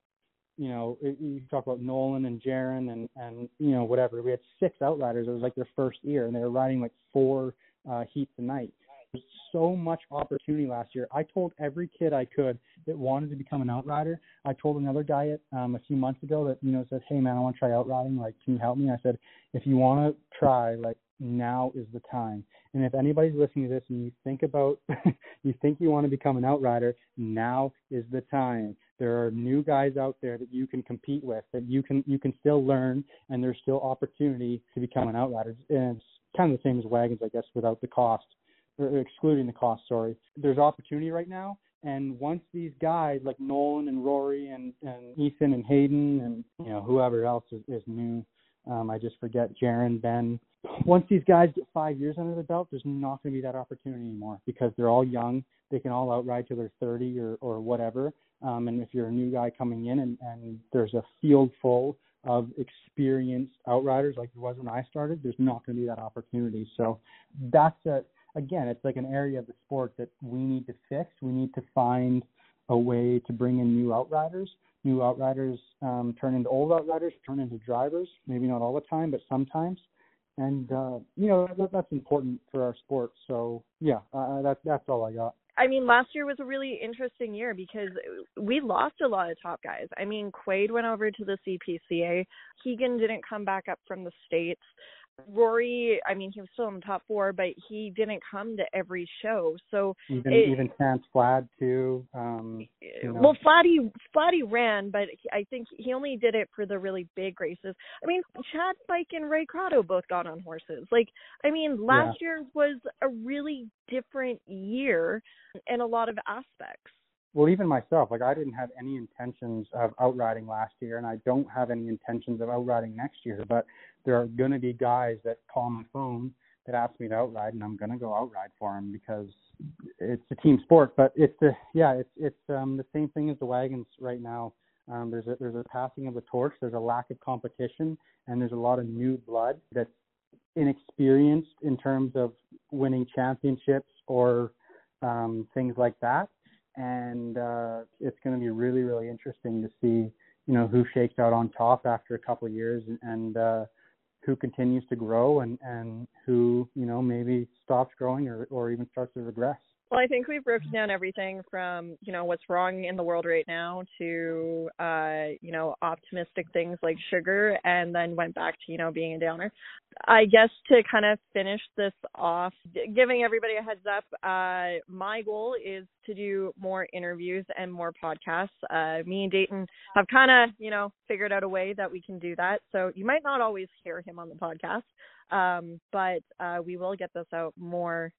you know, you talk about Nolan and Jaron and and you know whatever. We had six outriders. It was like their first year, and they were riding like four uh, heats a night. There's so much opportunity last year. I told every kid I could that wanted to become an outrider. I told another guy it um, a few months ago that you know said, "Hey man, I want to try outriding. Like, can you help me?" I said, "If you want to try, like now is the time." And if anybody's listening to this and you think about, you think you want to become an outrider, now is the time. There are new guys out there that you can compete with, that you can you can still learn, and there's still opportunity to become an outrider. And it's kind of the same as wagons, I guess, without the cost, or excluding the cost. Sorry, there's opportunity right now, and once these guys like Nolan and Rory and and Ethan and Hayden and you know whoever else is, is new, um, I just forget Jaron, Ben. Once these guys get five years under the belt, there's not going to be that opportunity anymore because they're all young. They can all outride till they're 30 or or whatever. Um, and if you're a new guy coming in and, and there's a field full of experienced outriders like there was when I started, there's not going to be that opportunity. So that's a again, it's like an area of the sport that we need to fix. We need to find a way to bring in new outriders. New outriders um, turn into old outriders, turn into drivers. Maybe not all the time, but sometimes. And uh, you know that, that's important for our sport. So yeah, uh, that's that's all I got. I mean, last year was a really interesting year because we lost a lot of top guys. I mean, Quade went over to the CPCA. Keegan didn't come back up from the States. Rory, I mean, he was still in the top four, but he didn't come to every show. So even it, even Chance Flad too. Um, you know. Well, Flatty Flatty ran, but I think he only did it for the really big races. I mean, Chad Fike and Ray Croteau both got on horses. Like, I mean, last yeah. year was a really different year in a lot of aspects well, even myself, like I didn't have any intentions of outriding last year, and I don't have any intentions of outriding next year. But there are going to be guys that call my phone that ask me to outride, and I'm going to go outride for them because it's a team sport. But it's the yeah, it's it's um, the same thing as the wagons right now. Um, there's a there's a passing of the torch. There's a lack of competition, and there's a lot of new blood that's inexperienced in terms of winning championships or um, things like that and uh, it's going to be really really interesting to see you know who shakes out on top after a couple of years and, and uh, who continues to grow and and who you know maybe stops growing or or even starts to regress. Well, I think we've broken down everything from, you know, what's wrong in the world right now to, uh, you know, optimistic things like sugar and then went back to, you know, being a downer. I guess to kind of finish this off, giving everybody a heads up, uh, my goal is to do more interviews and more podcasts. Uh, me and Dayton have kind of, you know, figured out a way that we can do that. So you might not always hear him on the podcast, um, but uh, we will get this out more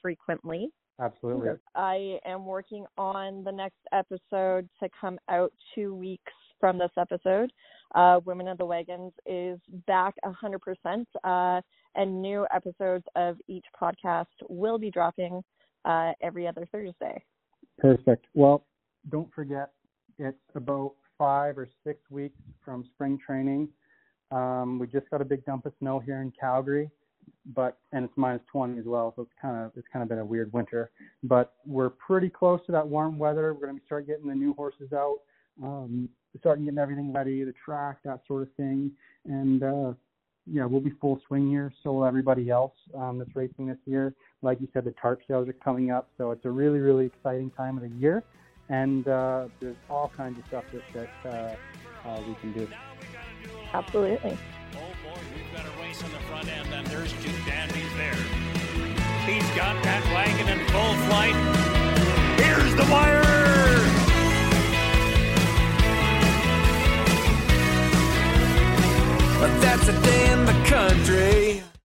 frequently. Absolutely. I am working on the next episode to come out two weeks from this episode. Uh, Women of the Wagons is back 100%, uh, and new episodes of each podcast will be dropping uh, every other Thursday. Perfect. Well, don't forget, it's about five or six weeks from spring training. Um, we just got a big dump of snow here in Calgary but and it's minus 20 as well, so it's kind of it's kind of been a weird winter. But we're pretty close to that warm weather. We're going to start getting the new horses out, um, starting getting everything ready, the track, that sort of thing, and uh, yeah, we'll be full swing here. So will everybody else um, that's racing this year. Like you said, the tarp sales are coming up, so it's a really really exciting time of the year, and uh, there's all kinds of stuff that that uh, uh, we can do. Absolutely. In the front end, and there's two dandies there. He's got that wagon in full flight. Here's the wire! But that's a day in the country.